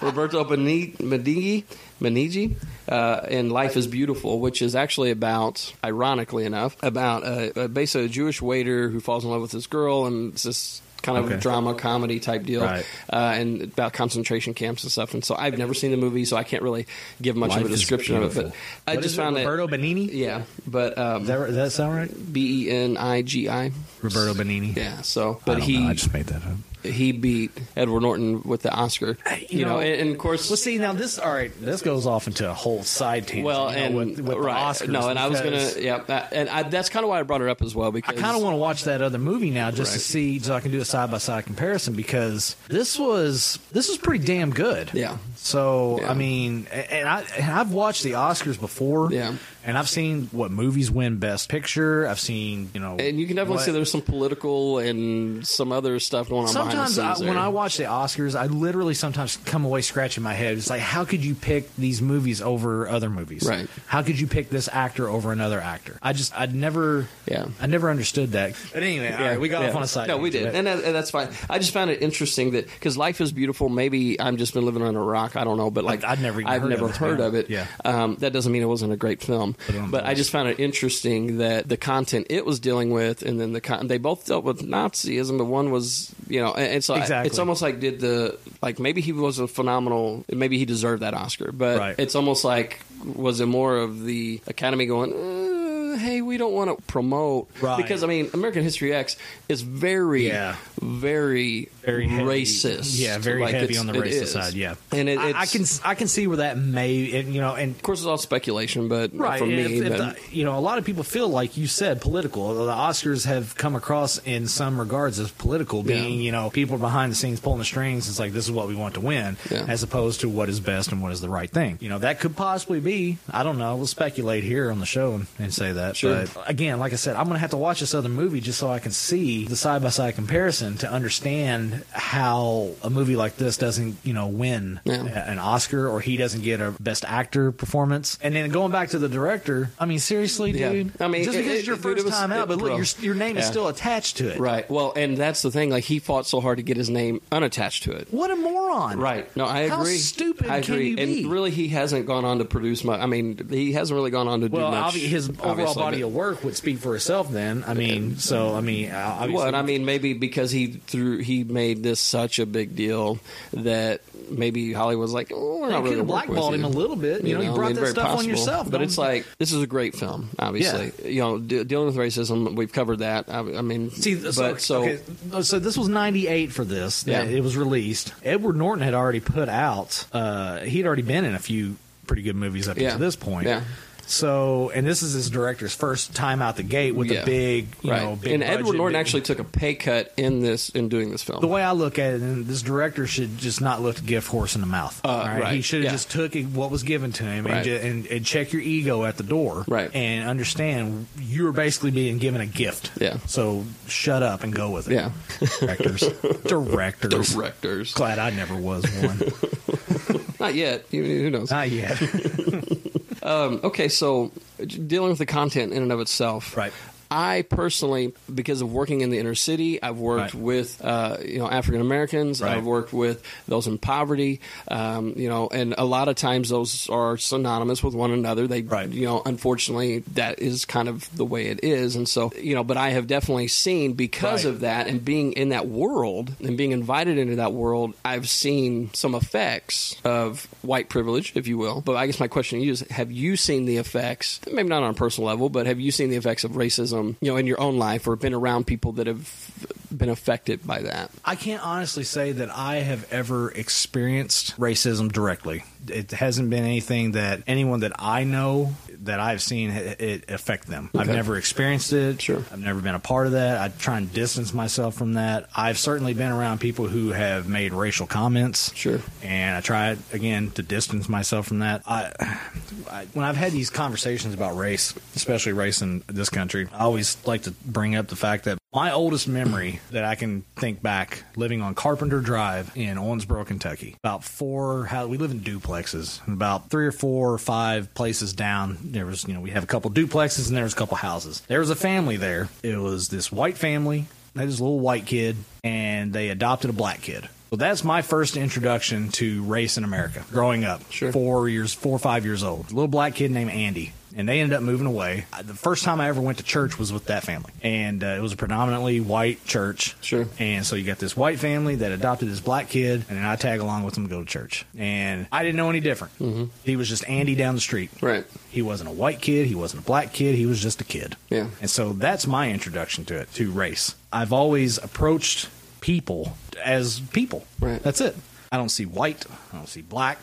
Roberto Benigni, Benigni, uh, in Life is Beautiful, which is actually about, ironically enough, about a, a basically a Jewish waiter who falls in love with this girl, and it's this kind of Okay. drama comedy type deal, Right. uh, and about concentration camps and stuff. And so I've never seen the movie, so I can't really give much Life of a description of it. But. I What just is it, found Roberto Benini. yeah, but um, that, does that sound right? B E N I G I. Roberto Benini. Yeah. So, but he know, I just made that up. He beat Edward Norton with the Oscar. Uh, you, know, and, and of course, Well, see now this. All right, this goes off into a whole side tangent. well, you know, and with, with right, the Oscars. no, and I was gonna, yeah, that- and I, that's kind of why I brought it up as well because I kind of want to watch that other movie now just to see, so I can do a side by side comparison because this was this was pretty damn good. Yeah. So Yeah. I mean, and I and I've watched the Oscars before. Yeah. And I've seen what movies win Best Picture. I've seen you know, And you can definitely what- see there's some political and some other stuff going on Sometimes behind I, the scenes when. I watch the Oscars, I literally sometimes come away scratching my head. It's like, how could you pick these movies over other movies? Right. How could you pick this actor over another actor? I just, I'd never, Yeah. I never understood that. But anyway, all right, we got Yeah. off on a side. No, we did, and, that, and that's fine. I just found it interesting that because life is beautiful. Maybe I'm just been living on a rock. I don't know, but like I'd never I've heard never of heard yeah. of it. Yeah. Um, that doesn't mean it wasn't a great film, Put but I just found it interesting that the content it was dealing with, and then the con- they both dealt with Nazism, but one was you know, and, and so I- it's almost like did the like maybe he was a phenomenal, maybe he deserved that Oscar, but Right. it's almost like was it more of the Academy going. Uh, Hey, we don't want to promote Right. because I mean, American History X is very, Yeah. very, very heavy. racist. Yeah, very Like, heavy it's- on the racist is. side. Yeah, and it, I, I can I can see where that may and, you know and of course, it's all speculation, but right from and me, if- if the- you know a lot of people feel like you said political. The Oscars have come across in some regards as political, being Yeah. you know people behind the scenes pulling the strings. It's like this is what we want to win, Yeah. as opposed to what is best and what is the right thing. You know that could possibly be. I don't know. We'll speculate here on the show and, and say that. Sure. But again, like I said, I'm going to have to watch this other movie just so I can see the side by side comparison to understand how a movie like this doesn't, you know, win Yeah. an Oscar or he doesn't get a best actor performance. And then going back to the director, I mean, seriously, Yeah. dude. I mean, just it- because it- it's your dude, first it was- time out, it- but look, bro. your your name is still attached to it. right. Well, and that's the thing. Like he fought so hard to get his name unattached to it. What a moron! Right. No, I How agree. stupid I can agree. you and be? really, he hasn't gone on to produce much. I mean, he hasn't really gone on to Well, do much. his overall body but- of work would speak for itself. Then, I mean, so I mean, obviously, Well, and I mean, maybe because he threw, he made this such a big deal that maybe Hollywood's like, oh, we're not really could've gonna work with blackballed him a little bit. You know, you I brought mean, that stuff on possible. yourself. But it's like this is a great film. Obviously, you know, de- dealing with racism, we've covered that. I, I mean, See, but so, so okay, so this was '98 for this. Yeah. it was released. Edward Norton had already put out. Uh, he'd already been in a few pretty good movies up Yeah. to this point. Yeah. So, and this is his director's first time out the gate with Yeah. a big, you right. know, big and Edward Norton big- actually took a pay cut in this in doing this film. The way I look at it, and this director should just not look a gift horse in the mouth. Uh, right? right. He should have Yeah. just took what was given to him Right. and, and, and check your ego at the door, Right. And understand you're basically being given a gift. Yeah. So shut up and go with it. Yeah. Directors, [LAUGHS] directors, Directors. Glad I never was one. [LAUGHS] Not yet. Who knows? Not yet. [LAUGHS] Um, okay, so dealing with the content in and of itself, right? I personally, because of working in the inner city, I've worked Right. with uh, you know African Americans. Right. I've worked with those in poverty. Um, you know, and a lot of times those are synonymous with one another. They, you know, unfortunately, that is kind of the way it is. And so, you know, but I have definitely seen because Right. of that and being in that world and being invited into that world, I've seen some effects of white privilege, if you will. But I guess my question to you is: Have you seen the effects? Maybe not on a personal level, but have you seen the effects of racism? Um, you know, in your own life, or been around people that have been affected by that? I can't honestly say that I have ever experienced racism directly. It hasn't been anything that anyone that I know that I've seen it it affect them. I've never experienced it. Sure. I've never been a part of that. I try and distance myself from that. I've certainly been around people who have made racial comments. Sure. And I try again to distance myself from that. I, I when I've had these conversations about race, especially race in this country, I always like to bring up the fact that my oldest memory that I can think back living on Carpenter Drive in Owensboro, Kentucky, about four, how we live in duplexes, and about three or four or five places down, there was, you know, we have a couple duplexes and there was a couple houses. There was a family there. It was this white family, they had this little white kid, and they adopted a black kid. So that's my first introduction to race in America growing up. Sure. Four years, four or five years old. A little black kid named Andy. And they ended up moving away. The first time I ever went to church was with that family, and uh, it was a predominantly white church. Sure. And so you got this white family that adopted this black kid, and then I tag along with them to go to church. And I didn't know any different. Mm-hmm. He was just Andy down the street. Right. He wasn't a white kid. He wasn't a black kid. He was just a kid. Yeah. And so that's my introduction to it, to race. I've always approached people as people. Right. That's it. I don't see white. I don't see black.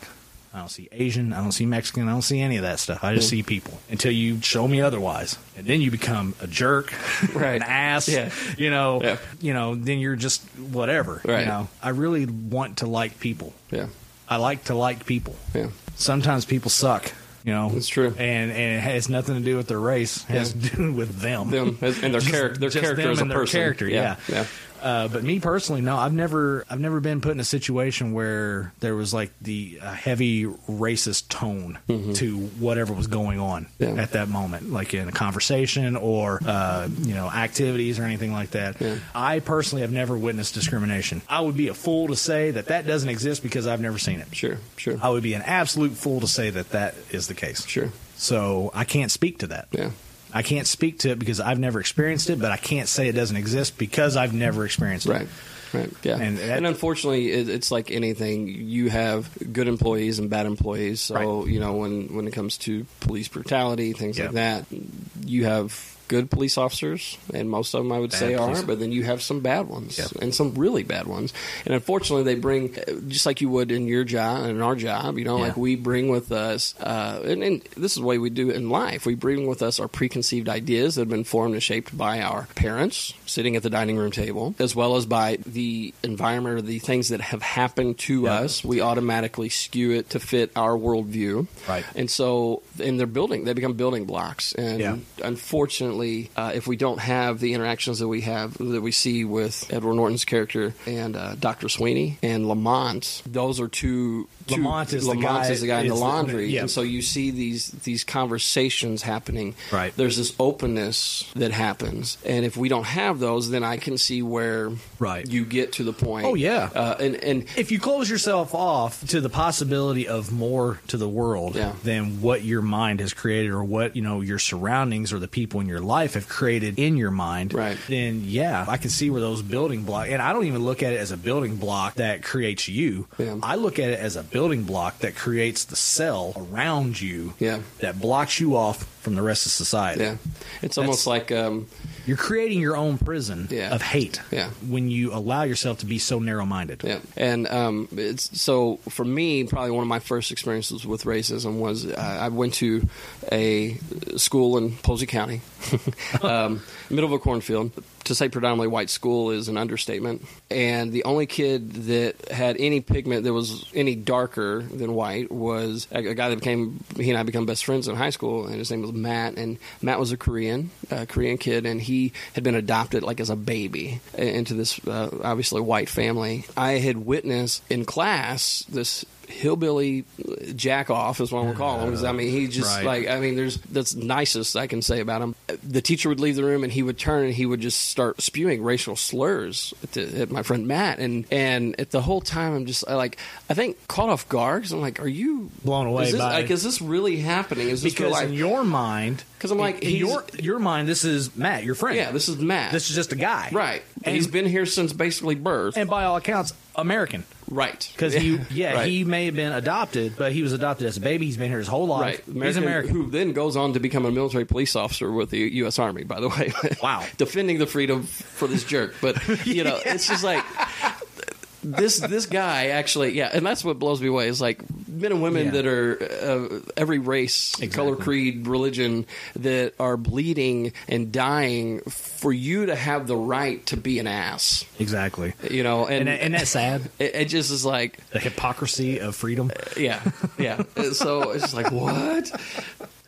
I don't see Asian. I don't see Mexican. I don't see any of that stuff. I just hmm. see people until you show me otherwise, and then you become a jerk, [LAUGHS] Right. an ass. Yeah. You know. Yeah. You know. Then you're just whatever. Right. You know. I really want to like people. Yeah. I like to like people. Yeah. Sometimes people suck. You know, It's true. and and it has nothing to do with their race. It has Yeah. to do with them, Them and their [LAUGHS] character, their just character as a their person. character. Yeah, yeah. Uh, but me personally, no, I've never, I've never been put in a situation where there was like the uh, heavy racist tone to whatever was going on Mm-hmm. Yeah. at that moment, like in a conversation or uh, you know activities or anything like that. Yeah. I personally have never witnessed discrimination. I would be a fool to say that that doesn't exist because I've never seen it. Sure, sure, I would be an absolute fool to say that that is the case. sure. So I can't speak to that. Yeah. I can't speak to it because I've never experienced it, but I can't say it doesn't exist because I've never experienced it. Right. Right. Yeah. And And, unfortunately, it, it's like anything. You have good employees and bad employees. So Right. you know when when it comes to police brutality, things Yeah. like that, you have good police officers, and most of them I would Bad say are. But then you have some bad ones, and some really bad ones. And unfortunately, they bring just like you would in your job and in our job. You know, Yeah. like we bring with us, uh, and, and this is the way we do it in life. We bring with us our preconceived ideas that have been formed and shaped by our parents sitting at the dining room table, as well as by the environment or the things that have happened to us. We automatically skew it to fit our worldview. Right. And so, and they're building, they become building blocks. And Yeah. unfortunately, uh, if we don't have the interactions that we have, that we see with Edward Norton's character and uh, Dr. Sweeney and Lamont, those are two. Lamont is the Lamont guy- is the guy in the is the- laundry. yeah. And so you see these these conversations happening. Right. There's this openness that happens. And if we don't have those, then I can see where Right. you get to the point. Oh, yeah. Uh, and, and If you close yourself off to the possibility of more to the world Yeah. than what your mind has created or what, you know, your surroundings or the people in your life have created in your mind, Right. then yeah, I can see where those building blocks and I don't even look at it as a building block that creates you. Yeah. I look at it as a building block that creates the cell around you Yeah. that blocks you off from the rest of society. yeah, it's almost like um, You're creating your own prison Yeah. of hate Yeah. when you allow yourself to be so narrow minded. Yeah, and um, it's so for me, probably one of my first experiences with racism was uh, I went to a school in Posey County, [LAUGHS] um, middle of a cornfield. To say predominantly white school is an understatement. And the only kid that had any pigment that was any darker than white was a, a guy that became he and I became best friends in high school, and his name was Matt. And Matt was a Korean, uh, Korean kid, and he had been adopted like as a baby into this uh, obviously white family. I had witnessed in class this hillbilly jack off is what I'm gonna call him. 'cause, I mean, he just Right. like I mean, there's that's nicest I can say about him. The teacher would leave the room and he would turn and he would just start spewing racial slurs at, the, at my friend Matt, and and at the whole time I'm just I, like I think caught off guard because I'm like, are you Blown away Is this, by- like, is this really happening? Is this because in your mind? Because I'm like, in he's- your your mind, this is Matt, your friend. yeah, this is Matt. this is just a guy, right, and And he's been here since basically birth. and by all accounts, American. Right, Because he, [LAUGHS] yeah, Right. he may have been adopted, but he was adopted as a baby. He's been here his whole life. Right, He's American. Who then goes on to become a military police officer with the U.S. Army. By the way, Wow. [LAUGHS] defending the freedom for this jerk. But [LAUGHS] you know, it's just like this this guy actually, yeah, and that's what blows me away. Is like men and women Yeah. that are uh, every race, color, creed, religion that are bleeding and dying for you to have the right to be an ass. Exactly. You know, and And, and that's sad. it, it just is like The hypocrisy of freedom. yeah, yeah. so it's just like what?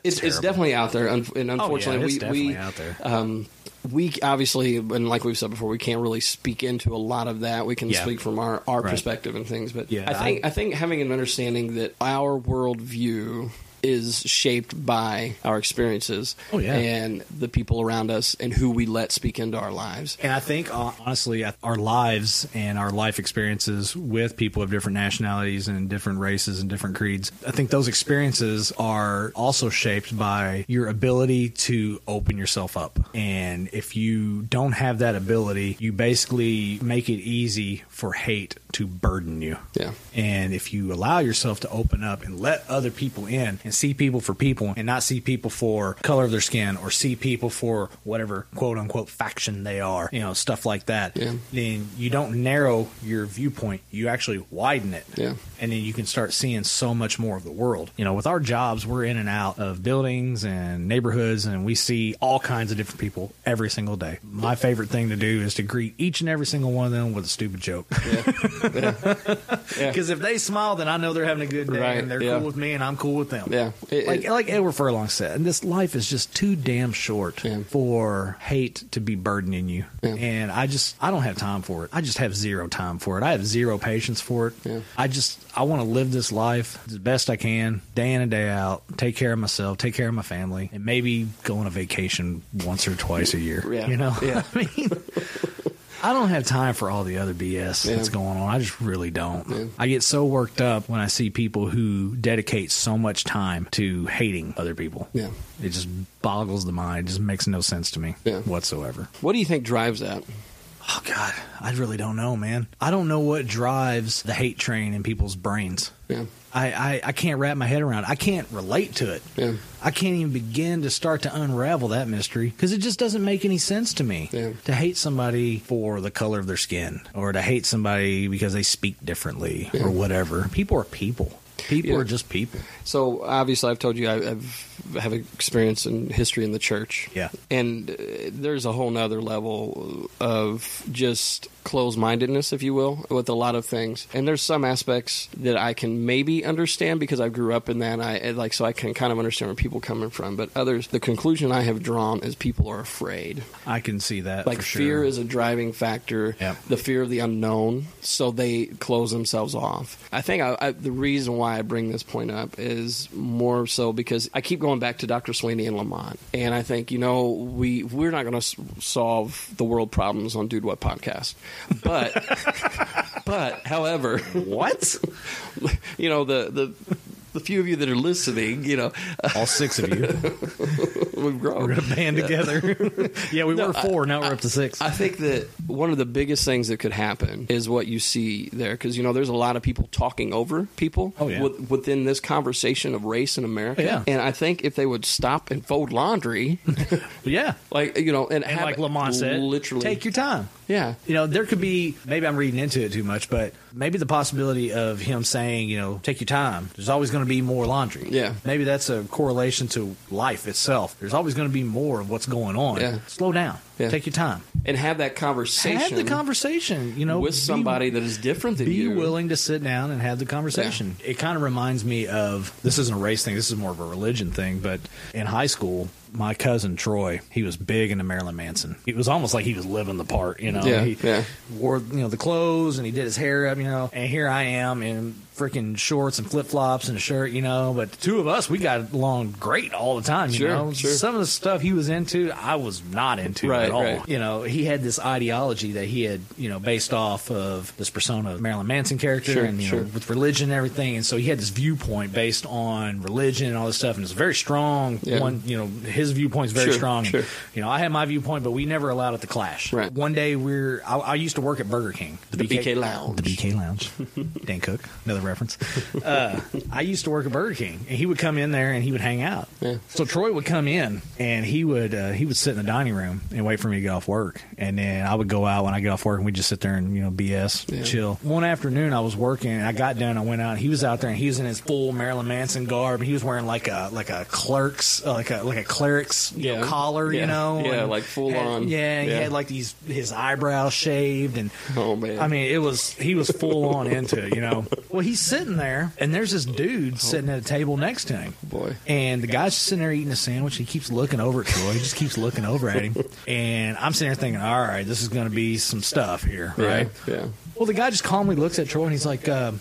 It's, it's terrible. definitely out there, un- and Oh, yeah, unfortunately, it's we definitely we out there. um, we obviously, and like we've said before, we can't really speak into a lot of that. We can Yeah. speak from our, our Right. perspective and things, but Yeah, I think I- I, think having an understanding that our worldview is shaped by our experiences. Oh, yeah. and the people around us and who we let speak into our lives. And I think, uh, honestly, our lives and our life experiences with people of different nationalities and different races and different creeds, I think those experiences are also shaped by your ability to open yourself up. And if you don't have that ability, you basically make it easy for hate to burden you. Yeah. And if you allow yourself to open up and let other people in and see people for people and not see people for color of their skin or see people for whatever quote unquote faction they are, you know, stuff like that, Yeah. then you don't narrow your viewpoint. You actually widen it. Yeah. And then you can start seeing so much more of the world. You know, with our jobs, we're in and out of buildings and neighborhoods and we see all kinds of different people every single day. My favorite thing to do is to greet each and every single one of them with a stupid joke. Because [LAUGHS] if they smile, then I know they're having a good day Right, and they're yeah. cool with me and I'm cool with them. Yeah. It- like it- like Edward Furlong said, and this life is just too damn short for hate to be burdening you. And I just I don't have time for it. I just have zero time for it. I have zero patience for it. I just I want to live this life as best I can, day in and day out. Take care of myself, take care of my family, and maybe go on a vacation once or twice a year. Yeah. You know, [LAUGHS] Yeah. I mean. I don't have time for all the other BS Yeah. that's going on. I just really don't. I get so worked up when I see people who dedicate so much time to hating other people. Yeah. It just boggles the mind. It just makes no sense to me Yeah. whatsoever. What do you think drives that? Oh God, I really don't know, man. I don't know what drives the hate train in people's brains. Yeah. I, I, I can't wrap my head around. it. I can't relate to it. Yeah. I can't even begin to start to unravel that mystery because it just doesn't make any sense to me. Yeah. To hate somebody for the color of their skin or to hate somebody because they speak differently or whatever. People are people. People Yeah. are just people. So obviously, I've told you I, I've have experience in history in the church. Yeah. and uh, there's a whole nother level of just closed mindedness, if you will, with a lot of things. And there's some aspects that I can maybe understand because I grew up in that. And I like so I can kind of understand where people coming from. But others, the conclusion I have drawn is people are afraid. I can see that. Like fear is a driving factor. Yep. The fear of the unknown, so they close themselves off. I think I, I, the reason why I bring this point up is more so because I keep going back to Dr. Sweeney and Lamont, and I think you know we we're not going to s- solve the world problems on Dude What podcast, but [LAUGHS] but however, what [LAUGHS] you know the the. The few of you that are listening, you know, all six of you, [LAUGHS] we've grown. we're gonna band together. [LAUGHS] yeah, we No, were four. now we're up to six. I think that one of the biggest things that could happen is what you see there, because you know there's a lot of people talking over people Oh, yeah. with- within this conversation of race in America. Yeah. And I think if they would stop and fold laundry, [LAUGHS] yeah, like you know, and, and have like it Lamont said, literally take your time. Yeah, You know, there could be maybe I'm reading into it too much, but maybe the possibility of him saying, you know, take your time. There's always going to be more laundry. Yeah. Maybe that's a correlation to life itself. There's always going to be more of what's going on. Yeah. Slow down. Yeah. Take your time. and have that conversation, Have the conversation. You know, with be- somebody that is different than be you. Be willing to sit down and have the conversation. It kind of reminds me of this isn't a race thing, this is more of a religion thing, but in high school, my cousin Troy, he was big into Marilyn Manson. It was almost like he was living the part, you know. Yeah, he yeah. wore, you know, the clothes and he did his hair up, you know. And here I am in freaking shorts and flip flops and a shirt, you know. But the two of us, we got along great all the time, you Sure, know. sure. Some of the stuff he was into, I was not into Right, at all. right. You know, he had this ideology that he had, you know, based off of this persona of Marilyn Manson character Sure, and you know, with religion and everything. And so he had this viewpoint based on religion and all this stuff. And it's a very strong Yeah. one. You know, his viewpoint's very strong. And, you know, I had my viewpoint, but we never allowed it to clash. Right. One day we're, I, I used to work at Burger King, The BK Lounge. the BK Lounge. [LAUGHS] Dane Cook, another reference. [LAUGHS] Uh, I used to work at Burger King, and he would come in there and he would hang out. Yeah. So Troy would come in and he would uh, he would sit in the dining room and wait for me to get off work, and then I would go out when I get off work and we just sit there and you know BS, Yeah. chill. One afternoon I was working, and I got done, I went out, and he was out there and he was in his full Marilyn Manson garb, and he was wearing like a like a clerk's uh, like a like a cleric's you know, collar, Yeah. you know, Yeah, and like full on. Yeah, he had like these his eyebrows shaved and Oh man, I mean, it was he was full on into it, you know. [LAUGHS] Well, he's sitting there, and there's this dude sitting at a table next to him. Boy. And the guy's just sitting there eating a sandwich. He keeps looking over at Troy. He just keeps looking over at him. [LAUGHS] And I'm sitting there thinking, all right, this is going to be some stuff here, right? Yeah, yeah. Well, the guy just calmly looks at Troy, and he's like, uh,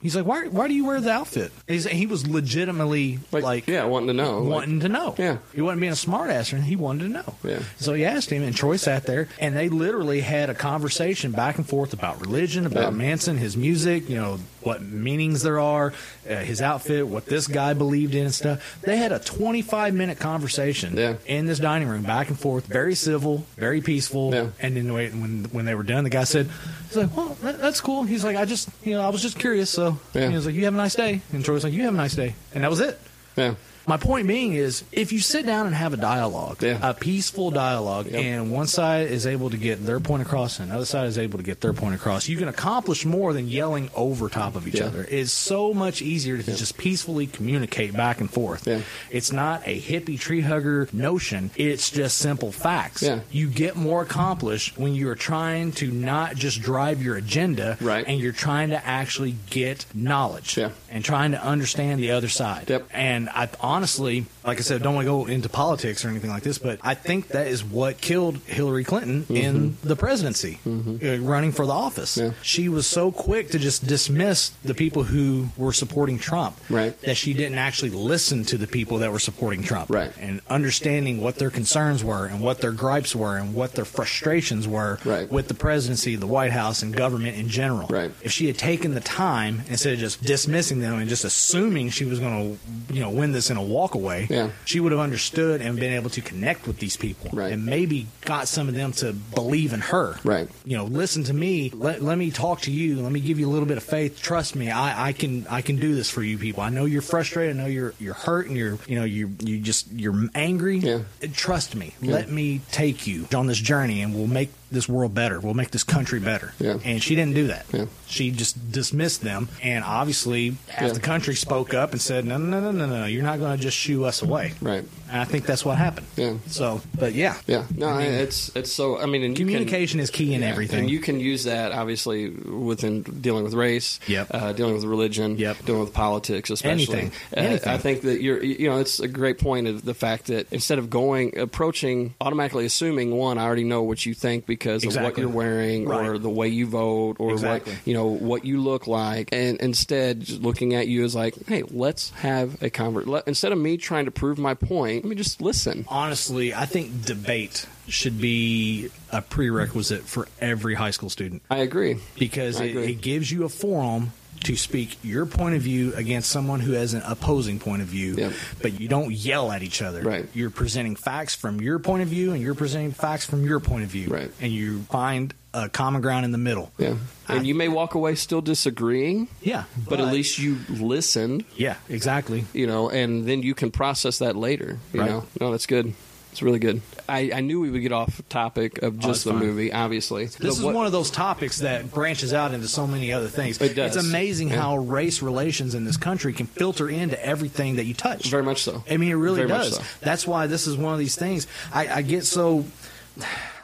He's like, why why do you wear the outfit? He's, he was legitimately like, yeah, wanting to know, like- wanting to know. Yeah. he wasn't being a smart ass, or he wanted to know. Yeah. So he asked him, and Troy sat there, and they literally had a conversation back and forth about religion, about Yeah. Manson, his music, you know, what meanings there are, uh, his outfit, what this guy believed in and stuff. They had a 25 minute conversation Yeah. in this dining room, back and forth, very civil, very peaceful. Yeah. And then when when when they were done, the guy said, "He's like, well, that, that's cool." He's like, "I just, you know, I was just curious." So Yeah. he was like, "You have a nice day," and Troy was like, "You have a nice day," and that was it. Yeah. My point being is, if you sit down and have a dialogue, Yeah. a peaceful dialogue, Yep. and one side is able to get their point across, and the other side is able to get their point across, you can accomplish more than yelling over top of each Yeah. other. It's so much easier to just peacefully communicate back and forth. Yeah. It's not a hippie tree hugger notion. It's just simple facts. Yeah. You get more accomplished when you are trying to not just drive your agenda, Right. and you're trying to actually get knowledge Yeah. and trying to understand the other side. Yep. And I honestly, honestly, like I said, don't want to go into politics or anything like this, but I think that is what killed Hillary Clinton in the presidency, uh, running for the office. Mm-hmm. Yeah. She was so quick to just dismiss the people who were supporting Trump Right. that she didn't actually listen to the people that were supporting Trump. Right. And understanding what their concerns were and what their gripes were and what their frustrations were Right. with the presidency, the White House, and government in general. Right. If she had taken the time instead of just dismissing them and just assuming she was going to, you know, win this in a walkaway, Yeah. she would have understood and been able to connect with these people, Right. and maybe got some of them to believe in her. Right. You know, listen to me. Let, let me talk to you. Let me give you a little bit of faith. Trust me. I, I can I can do this for you people. I know you're frustrated. I know you're you're hurt and you're you know you you just you're angry. Yeah. Trust me. Let me take you on this journey, and we'll make this world better. We'll make this country better. Yeah. And she didn't do that. Yeah. She just dismissed them, and obviously, half Yeah. the country spoke up and said, "No, no, no, no, no, no. You're not going to just shoo us away." Right. And I think that's what happened. Yeah. So, but yeah. Yeah, no, I mean, it's it's so. I mean, and you can- Communication is key in yeah, everything. and you can use that obviously within dealing with race, Yep. uh, dealing with religion, Yep. dealing with politics, especially. Anything. Uh, Anything. I think that you're, you know, it's a great point of the fact that instead of going approaching automatically assuming one, I already know what you think because of what you're wearing or the way you vote or Exactly. what you know what you look like, and instead just looking at you as like, hey, let's have a conversation. Instead of me trying to prove my point, let me just listen. honestly, I think debate should be a prerequisite for every high school student I agree. because I it, it gives you a forum to speak your point of view against someone who has an opposing point of view, Yep. but you don't yell at each other. Right. You're presenting facts from your point of view, and you're presenting facts from your point of view. Right. And you find a common ground in the middle. Yeah. And I- you may walk away still disagreeing, Yeah. but, at least you listened, Yeah, exactly. you know, and then you can process that later. You Right. know, no, that's good. It's really good. I, I knew we would get off topic of it's just the fine. movie, obviously. This But is what- one of those topics that branches out into so many other things. It does. It's amazing Yeah. how race relations in this country can filter into everything that you touch. Very much so. I mean, it really Very much does. so. That's why this is one of these things. I, I get so.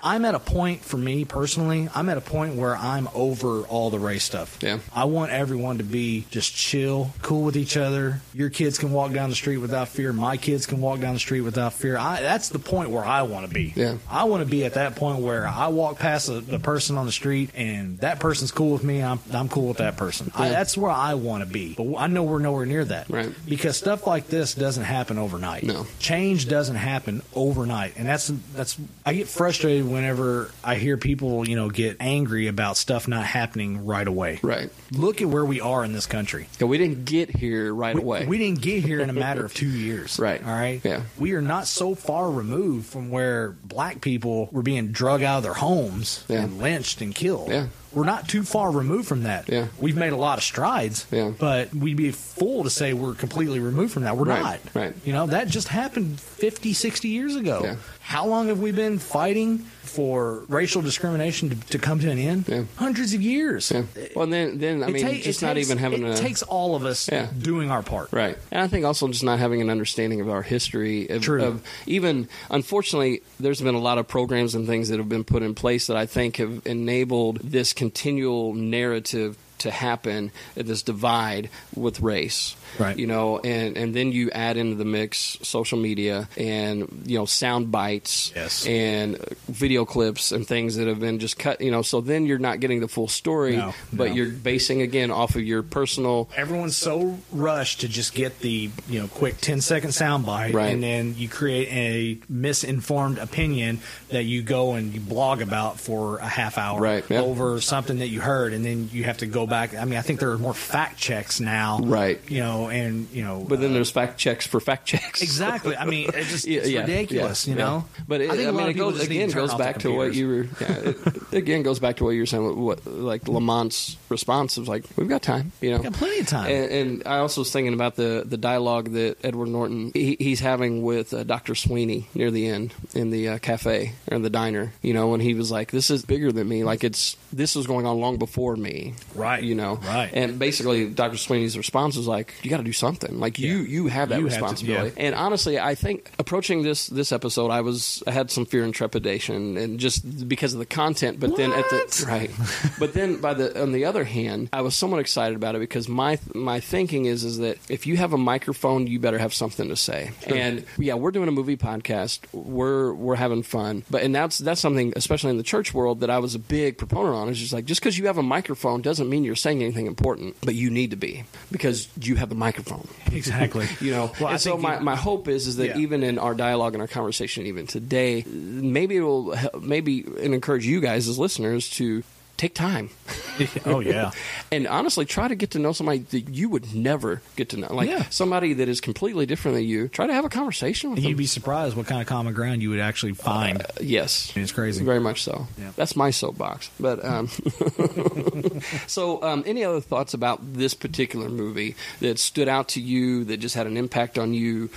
I'm at a point for me personally. I'm at a point where I'm over all the race stuff. Yeah. I want everyone to be just chill, cool with each other. Your kids can walk down the street without fear. My kids can walk down the street without fear. I, that's the point where I want to be. Yeah. I want to be at that point where I walk past the, the person on the street and that person's cool with me. I'm, I'm cool with that person. I, that's where I want to be. But I know we're nowhere near that. Right. Because stuff like this doesn't happen overnight. No. Change doesn't happen overnight. And that's that's I get frustrated whenever I hear people, you know, get angry about stuff not happening right away. Right. Look at where we are in this country. Yeah, we didn't get here right We, away. we didn't get here in a matter of two years. [LAUGHS] Right. All right. Yeah. We are not so far removed from where black people were being drug out of their homes Yeah. and lynched and killed. Yeah. We're not too far removed from that. Yeah. We've made a lot of strides. Yeah. But we'd be a fool to say we're completely removed from that. We're Right, not. right. You know, that just happened 50, 60 years ago. Yeah. How long have we been fighting for racial discrimination to, to come to an end? Yeah. Hundreds of years. yeah. Well, then, then I It mean, ta- just not takes- even having it a takes all of us Yeah. doing our part. Right. And I think also just not having an understanding of our history. Of, True. of even, unfortunately, there's been a lot of programs and things that have been put in place that I think have enabled this continual narrative to happen this divide with race Right. you know and and then you add into the mix social media and you know sound bites Yes. and video clips and things that have been just cut you know so then you're not getting the full story No, but no. you're basing again off of your personal everyone's so rushed to just get the you know quick 10 second soundbite Right. and then you create a misinformed opinion that you go and you blog about for a half hour Right, yeah. over something that you heard and then you have to go back i mean i think there are more fact checks now Right. you know and you know but then there's fact checks for fact checks exactly i mean it's just [LAUGHS] it's yeah, ridiculous yeah, you yeah. know But it, I I, mean, it goes just need to again goes back to what you were. Yeah, it, again goes back to what you were saying. What, what like Lamont's response was like, "We've got time," you know, got plenty of time. And, and I also was thinking about the the dialogue that Edward Norton he, he's having with uh, Doctor Sweeney near the end in the uh, cafe or in the diner. You know, when he was like, "This is bigger than me. Like it's this was going on long before me." Right. You know. Right. And basically, Doctor Sweeney's response was like, "You got to do something. Like you you have that You have to- responsibility." yeah. And honestly, I think approaching this this episode, I was I had some fear and trepidation, and just because of the content. But then at the [LAUGHS] right, but then by the on the other hand, I was somewhat excited about it because my my thinking is is that if you have a microphone, you better have something to say. And yeah, we're doing a movie podcast. We're we're having fun, but and that's that's something, especially in the church world, that I was a big proponent on. Is just like just because you have a microphone doesn't mean you're saying anything important, but you need to be because you have the microphone. [LAUGHS] exactly [LAUGHS] You know, Well, and so my, you- my hope is is that Yeah. even in our dialogue and our conversation, even today, maybe it will help- maybe and encourage you guys as listeners to take time [LAUGHS] oh yeah [LAUGHS] and honestly try to get to know somebody that you would never get to know, like Yeah. somebody that is completely different than you. Try to have a conversation with them. you'd be surprised what kind of common ground you would actually find yes, it's crazy very much so. Yeah. That's my soapbox. But um, [LAUGHS] so, um, any other thoughts about this particular movie that stood out to you, that just had an impact on you,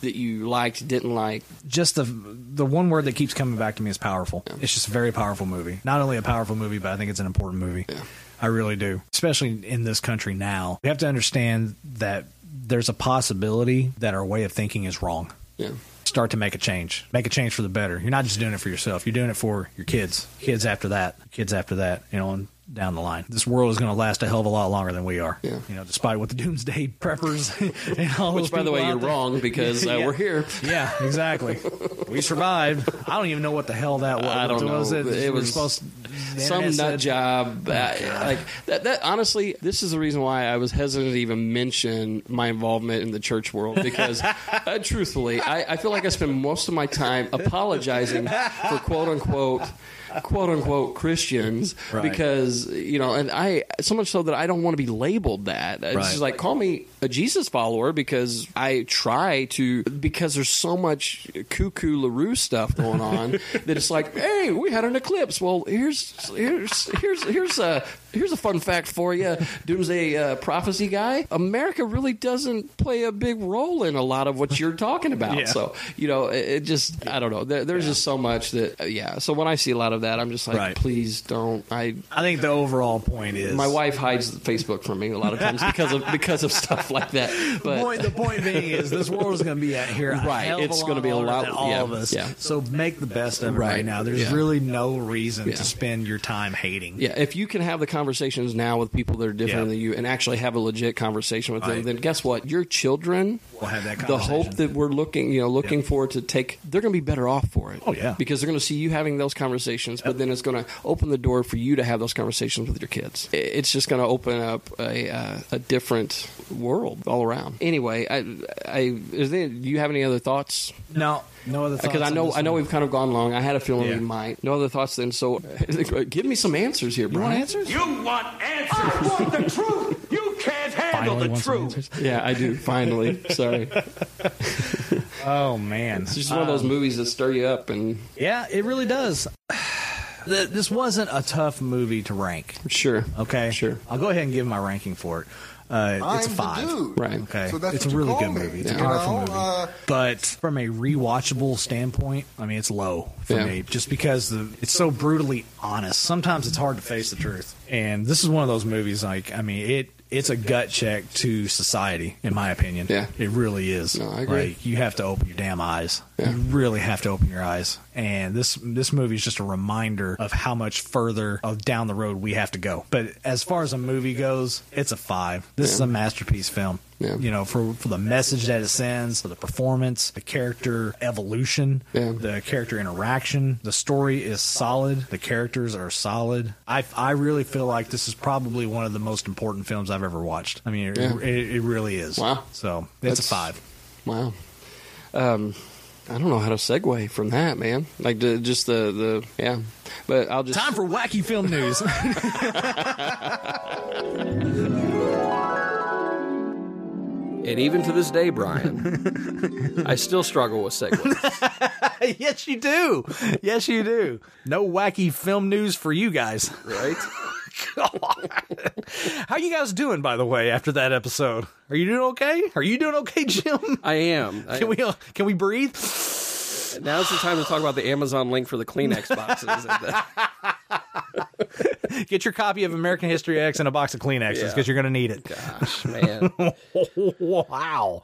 that you liked, didn't like? just the the one word that keeps coming back to me is powerful. It's just a very powerful movie. Not only a powerful movie, but I think it's an important movie. I really do, especially in this country now. We have to understand that there's a possibility that our way of thinking is wrong. Yeah. Start to make a change. Make a change for the better. You're not just doing it for yourself. You're doing it for your kids. Kids after that. Kids after that. You know, and down the line. This world is going to last a hell of a lot longer than we are. Yeah. You know, despite what the doomsday [LAUGHS] preppers [LAUGHS] and all those Which, by the way, you're there- wrong because uh, [LAUGHS] Yeah. we're here. Yeah, exactly. we survived. I don't even know what the hell that was. I don't was know. it? It was supposed the some nut said- job. uh, like that, that. Honestly, this is the reason why I was hesitant to even mention my involvement in the church world because, uh, truthfully, I, I feel like I spend most of my time apologizing for quote unquote. "Quote unquote" Christians Right. because you know, and I so much so that I don't want to be labeled that. It's Right. just like call me a Jesus follower because I try to because there's so much cuckoo Larue stuff going on [LAUGHS] that it's like, hey, we had an eclipse. Well, here's here's here's here's a here's a fun fact for you, doomsday uh, prophecy guy. America really doesn't play a big role in a lot of what you're talking about. Yeah. So you know, it, it just I don't know. There, there's just so much that uh, yeah. So when I see a lot of that, I'm just like, Right. please don't. I I think the overall point is my wife hides Facebook from me a lot of times because of because of stuff like that. The [LAUGHS] But point, the point being is this world is going to be out here. [LAUGHS] Right, it's gonna be a lot- all yeah, of us. yeah. So make the best of it right, Right, now. There's yeah. really no reason Yeah. to spend your time hating. yeah, if you can have the conversations now with people that are different Yeah. than you and actually have a legit conversation with them, Right. then guess what? Your children We'll have that the hope that we're looking, you know, looking Yeah. for to take, they're going to be better off for it. Oh, yeah. because they're going to see you having those conversations, but then it's going to open the door for you to have those conversations with your kids. It's just going to open up a uh, a different world all around. Anyway, I, I is there, do you have any other thoughts? No, no other thoughts. Because I know I know one? we've kind of gone long. I had a feeling Yeah. we might. No other thoughts then. So, [LAUGHS] give me some answers here, You want answers? You want answers? I want the truth. You can't handle Finally the truth. Yeah, I do. Finally, [LAUGHS] sorry. Oh man, It's just one of those Um, movies that stir you up, and Yeah, it really does. [SIGHS] This wasn't a tough movie to rank. sure, Okay, Sure. I'll go ahead and give my ranking for it. Uh, it's a I'm the five. right. Okay, So that's it's a really good me, movie. It's you a powerful know? movie, Uh, but from a rewatchable standpoint, I mean, it's low for Yeah. me, just because the it's so brutally honest. Sometimes it's hard to face the truth, and this is one of those movies. Like, I mean, it it's a gut check to society, in my opinion. Yeah. it really is. No, I agree. Like, you have to open your damn eyes. Yeah. You really have to open your eyes. And this this movie is just a reminder of how much further down the road we have to go. But as far as a movie goes, it's a five. This is a masterpiece film. Yeah. You know, for for the message that it sends, for the performance, the character evolution, Yeah. the character interaction, the story is solid. The characters are solid. I I really feel like this is probably one of the most important films I've ever watched. I mean, it, Yeah. it, it really is. Wow. So it's a five. Wow. Um, I don't know how to segue from that, man. Like the, just the the yeah. But I'll just Time for wacky film news. [LAUGHS] and even to this day, Brian, I still struggle with segues. [LAUGHS] yes, you do. Yes, you do. No wacky film news for you guys. Right? [LAUGHS] How you guys doing, by the way, after that episode? Are you doing okay? Are you doing okay, Jim? I am. I Can we uh, can we breathe? Now's the time to talk about the Amazon link for the Kleenex boxes. [LAUGHS] [LAUGHS] Get your copy of American History X and a box of Kleenexes Yeah. because you're going to need it. Gosh, man. [LAUGHS] wow.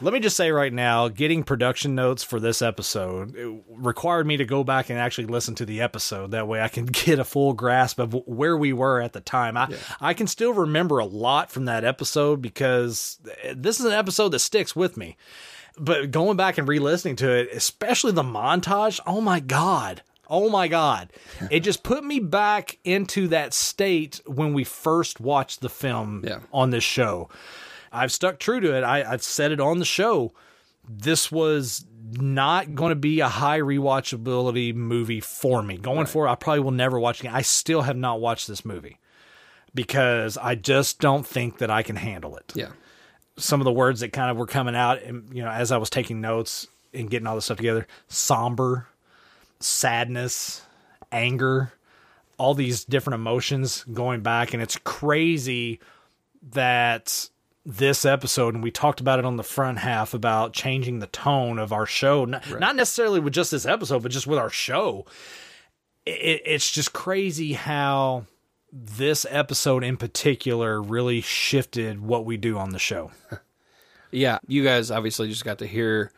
Let me just say right now, getting production notes for this episode required me to go back and actually listen to the episode. That way I can [LAUGHS] get a full grasp of where we were at the time. I, I can still remember a lot from that episode because this is an episode that sticks with me. But going back and re listening to it, especially the montage, oh my God. Oh my God. It just put me back into that state when we first watched the film Yeah. on this show. I've stuck true to it. I, I've said it on the show. This was not going to be a high rewatchability movie for me. Going forward, I probably will never watch it again. I still have not watched this movie because I just don't think that I can handle it. Yeah. Some of the words that kind of were coming out, and you know, as I was taking notes and getting all this stuff together, somber, sadness, anger, all these different emotions going back, and it's crazy that this episode, and we talked about it on the front half about changing the tone of our show, not, not necessarily with just this episode, but just with our show. It, it's just crazy how this episode in particular really shifted what we do on the show. [LAUGHS] Yeah, you guys obviously just got to hear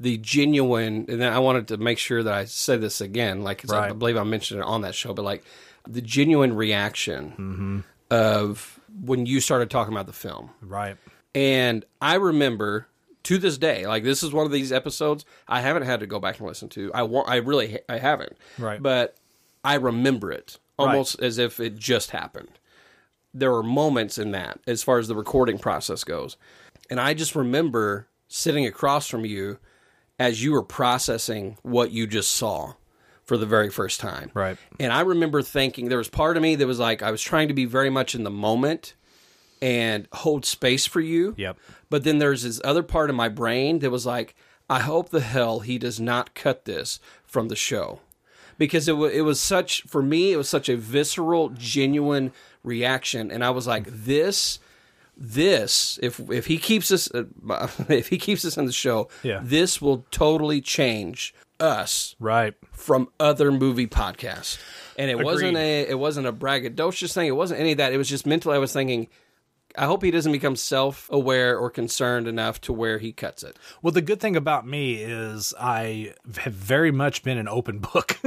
the genuine, and then I wanted to make sure that I say this again, like 'cause I Right. believe I mentioned it on that show, but like the genuine reaction mm-hmm. of when you started talking about the film, Right. and I remember to this day, like this is one of these episodes I haven't had to go back and listen to. I want, I really, I haven't, Right. But I remember it almost as if it just happened there were moments in that as far as the recording process goes. And I just remember sitting across from you as you were processing what you just saw for the very first time. Right. And I remember thinking there was part of me that was like I was trying to be very much in the moment and hold space for you. Yep. But then there's this other part of my brain that was like, I hope the hell he does not cut this from the show. Because it, wa it was such, for me, it was such a visceral, genuine reaction. And I was like, this, this, if, if he keeps uh, [LAUGHS] if he keeps us on the show, Yeah. this will totally change us Right. from other movie podcasts. And it wasn't a it wasn't a braggadocious thing. It wasn't any of that. It was just mentally I was thinking, I hope he doesn't become self aware or concerned enough to where he cuts it. Well, the good thing about me is I have very much been an open book.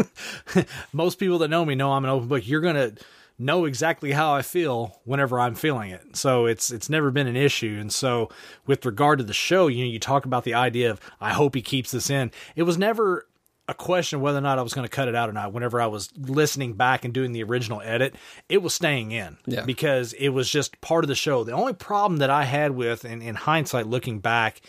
[LAUGHS] Most people that know me know I'm an open book. You're going to know exactly how I feel whenever I'm feeling it. So it's it's never been an issue. And so with regard to the show, you know, you talk about the idea of I hope he keeps this in. It was never a question whether or not I was going to cut it out or not. Whenever I was listening back and doing the original edit, it was staying in Yeah. because it was just part of the show. The only problem that I had with, in, in hindsight, looking back,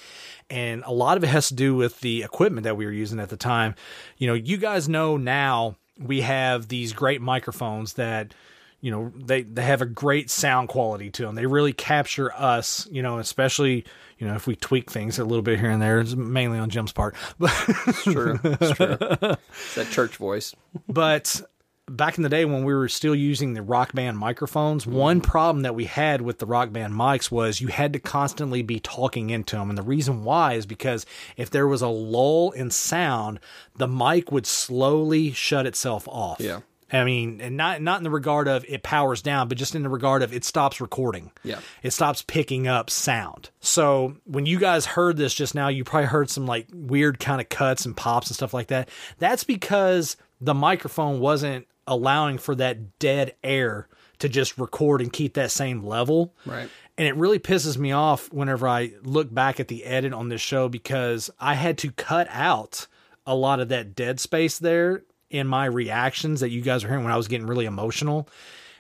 and a lot of it has to do with the equipment that we were using at the time. You know, you guys know now we have these great microphones that you know they they have a great sound quality to them they really capture us you know especially you know if we tweak things a little bit here and there it's mainly on jim's part but it's True. It's true. It's that church voice. but back in the day when we were still using the rock band microphones mm-hmm. one problem that we had with the rock band mics was you had to constantly be talking into them and the reason why is because if there was a lull in sound the mic would slowly shut itself off Yeah. I mean, and not not in the regard of it powers down, but just in the regard of it stops recording. Yeah. It stops picking up sound. So when you guys heard this just now, you probably heard some like weird kind of cuts and pops and stuff like that. That's because the microphone wasn't allowing for that dead air to just record and keep that same level. Right. And it really pisses me off whenever I look back at the edit on this show because I had to cut out a lot of that dead space there in my reactions that you guys were hearing when I was getting really emotional.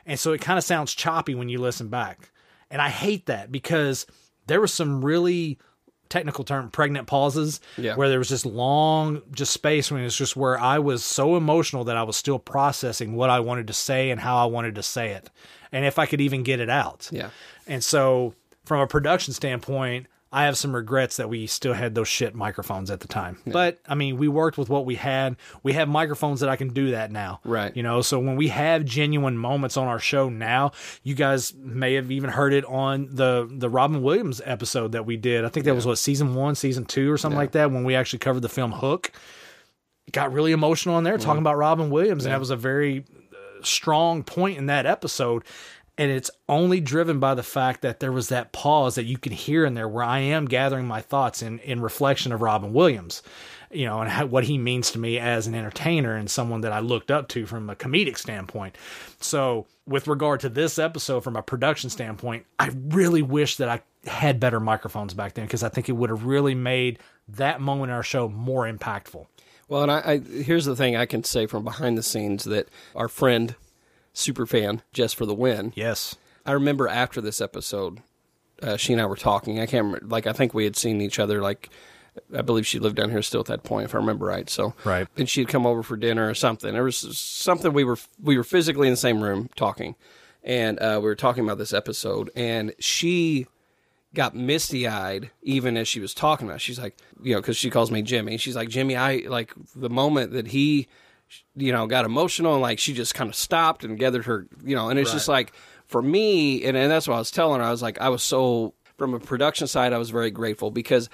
And so it kind of sounds choppy when you listen back. And I hate that because there was some really technical term pregnant pauses Yeah. where there was just long just space when it's just where I was so emotional that I was still processing what I wanted to say and how I wanted to say it and if I could even get it out. Yeah. And so from a production standpoint, I have some regrets that we still had those shit microphones at the time. But I mean, we worked with what we had. We have microphones that I can do that now. Right. You know, so when we have genuine moments on our show now, you guys may have even heard it on the the Robin Williams episode that we did. I think that was what season 1, season 2 or something like that when we actually covered the film Hook. Got really emotional in there talking about Robin Williams and that was a very uh, strong point in that episode and it's only driven by the fact that there was that pause that you can hear in there where I am gathering my thoughts in in reflection of Robin Williams, you know, and how, what he means to me as an entertainer and someone that I looked up to from a comedic standpoint. So, with regard to this episode from a production standpoint, I really wish that I had better microphones back then because I think it would have really made that moment in our show more impactful. Well, and I, I here's the thing I can say from behind the scenes that our friend, super fan, just for the win. Yes. I remember after this episode, uh, she and I were talking. I can't remember, like I think we had seen each other. Like I believe she lived down here still at that point, if I remember right. So Right. and she'd come over for dinner or something. There was something we were we were physically in the same room talking, and uh, we were talking about this episode, and she got misty eyed even as she was talking about. It. She's like, you know, because she calls me Jimmy. She's like, Jimmy, I like the moment that he, you know, got emotional and like she just kind of stopped and gathered her, you know, and it's just like for me, and, and that's what I was telling her. I was like, I was so from a production side, I was very grateful because.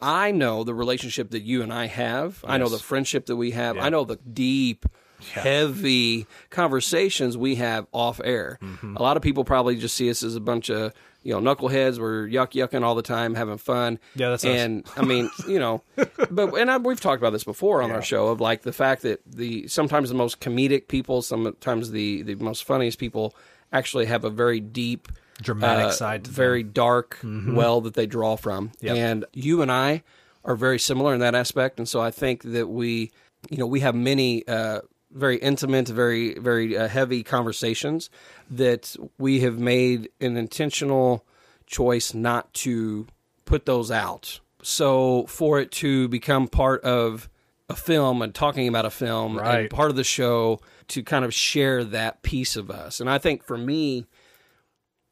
I know the relationship that you and I have. I know the friendship that we have. Yeah. I know the deep, heavy conversations we have off air. Mm-hmm. A lot of people probably just see us as a bunch of you know knuckleheads. We're yuck yucking all the time, having fun. Yeah, that's us. and I mean you know, [LAUGHS] but and I, we've talked about this before on our show of like the fact that the sometimes the most comedic people, sometimes the the most funniest people actually have a very deep Dramatic uh, side to very dark Mhm. well that they draw from. Yep. And you and I are very similar in that aspect. And so I think that we, you know, we have many uh, very intimate, very, very uh, heavy conversations that we have made an intentional choice not to put those out. So for it to become part of a film and talking about a film and Right. part of the show to kind of share that piece of us. And I think for me,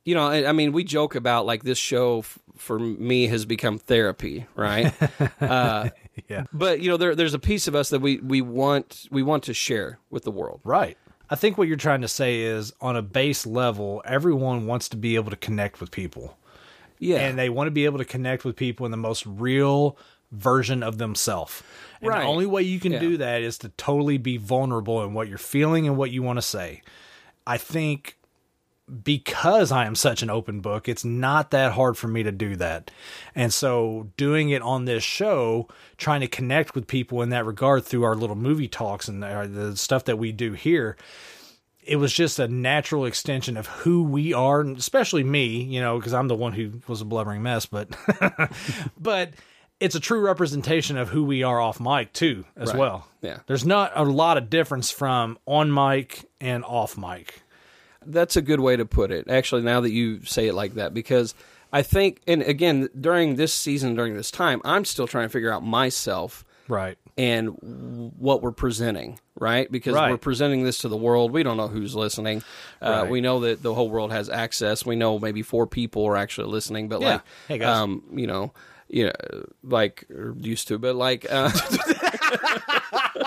you know, I, I mean, we joke about like this show f- for me has become therapy, right? [LAUGHS] uh, [LAUGHS] Yeah. But you know, there, there's a piece of us that we we want we want to share with the world. Right. I think what you're trying to say is on a base level, everyone wants to be able to connect with people. Yeah. And they want to be able to connect with people in the most real version of themselves. And Right. the only way you can Yeah. do that is to totally be vulnerable in what you're feeling and what you want to say. I think because I am such an open book, it's not that hard for me to do that. And so doing it on this show, trying to connect with people in that regard through our little movie talks and the, the stuff that we do here, it was just a natural extension of who we are, and especially me, you know, because I'm the one who was a blubbering mess, but [LAUGHS] but it's a true representation of who we are off mic too, as Right. well. Yeah. There's not a lot of difference from on mic and off mic. That's a good way to put it. Actually, now that you say it like that, because I think, and again, during this season, during this time, I'm still trying to figure out myself Right. and what we're presenting, right? Because Right. we're presenting this to the world. We don't know who's listening. Uh, Right. We know that the whole world has access. We know maybe four people are actually listening, but Yeah. like, Hey, guys. um, you know, you know, like used to, but like, uh, [LAUGHS] [LAUGHS]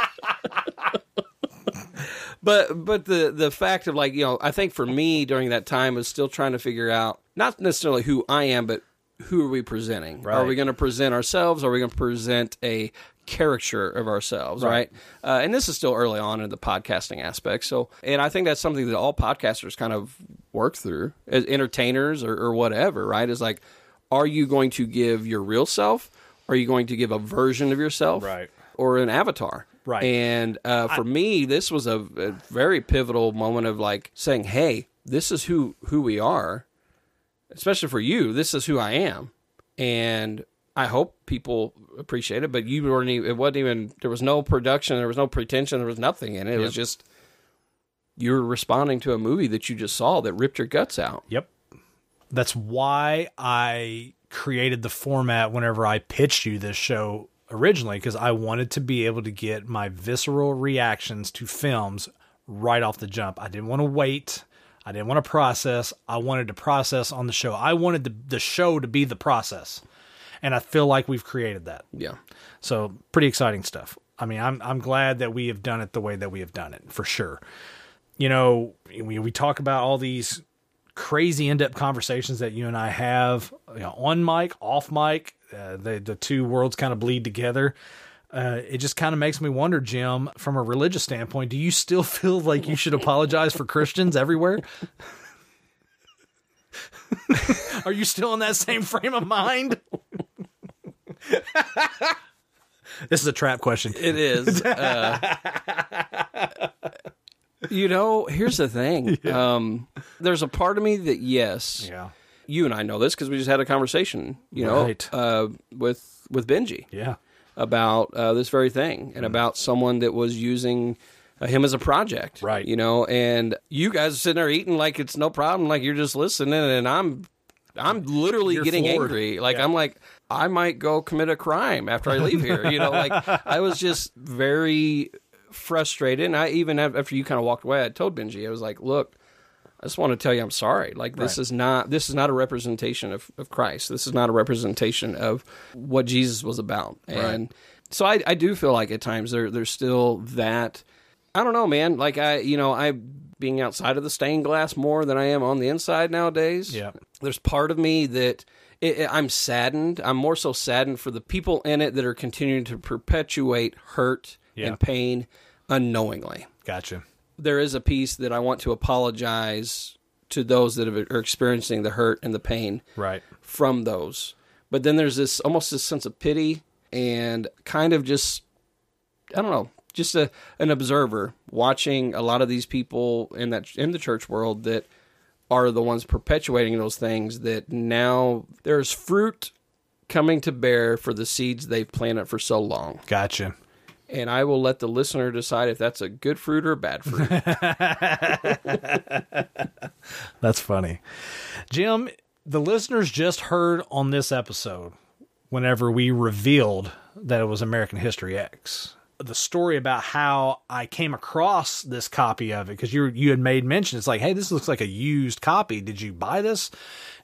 but but the the fact of like you know, I think for me during that time was still trying to figure out not necessarily who I am, but who are we presenting? right. Are we going to present ourselves? Are we going to present a caricature of ourselves, Right. right? Uh, and this is still early on in the podcasting aspect. So, and I think that's something that all podcasters kind of work through as entertainers or, or whatever, right? Is like, are you going to give your real self? Are you going to give a version of yourself? Right. Or an avatar? Right. And uh, for me, this was a, a very pivotal moment of like saying, "Hey, this is who who we are." Especially for you, this is who I am, and I hope people appreciate it. But you weren't. Even, it wasn't even. There was no production. There was no pretension. There was nothing in it. It was just you were responding to a movie that you just saw that ripped your guts out. Yep. That's why I created the format whenever I pitched you this show originally, because I wanted to be able to get my visceral reactions to films right off the jump. I didn't want to wait. I didn't want to process. I wanted to process on the show. I wanted the, the show to be the process. And I feel like we've created that. Yeah. So pretty exciting stuff. I mean, I'm I'm glad that we have done it the way that we have done it for sure. You know, we we talk about all these crazy in-depth conversations that you and I have you know, on mic, off mic. Uh, the the two worlds kind of bleed together. Uh, it just kind of makes me wonder, Jim, from a religious standpoint, do you still [LAUGHS] feel like you should apologize for Christians everywhere? [LAUGHS] Are you still in that same frame of mind? this is a trap question. It is. Uh, you know, here's the thing. [LAUGHS] Um, there's a part of me that yes, Yeah. you and I know this because we just had a conversation. You know, Right. uh, with with Benji Yeah. about uh, this very thing and about someone that was using. Uh, him as a project, Right. You know, and you guys are sitting there eating like it's no problem, like you're just listening, and I'm, I'm literally You're getting floored. angry. Like Yeah. I'm like, I might go commit a crime after I leave here. You know, like [LAUGHS] I was just very frustrated. And I even after you kind of walked away, I told Benji, I was like, look, I just want to tell you I'm sorry. Like this Right. is not this is not a representation of, of Christ. This is not a representation of what Jesus was about. And so I, I do feel like at times there there's still that I don't know, man. Like I you know, I being outside of the stained glass more than I am on the inside nowadays. Yeah. There's part of me that it, it- I'm saddened. I'm more so saddened for the people in it that are continuing to perpetuate hurt Yeah. and pain unknowingly Gotcha. there is a piece that I want to apologize to those that are experiencing the hurt and the pain Right. from those. But then there's this almost this sense of pity and kind of just I don't know, just a an observer watching a lot of these people in that in the church world that are the ones perpetuating those things that now there's fruit coming to bear for the seeds they've planted for so long. Gotcha. And I will let the listener decide if that's a good fruit or a bad fruit. [LAUGHS] [LAUGHS] That's funny. Jim, the listeners just heard on this episode, whenever we revealed that it was American History X, the story about how I came across this copy of it because you you had made mention. It's like, hey, this looks like a used copy. Did you buy this?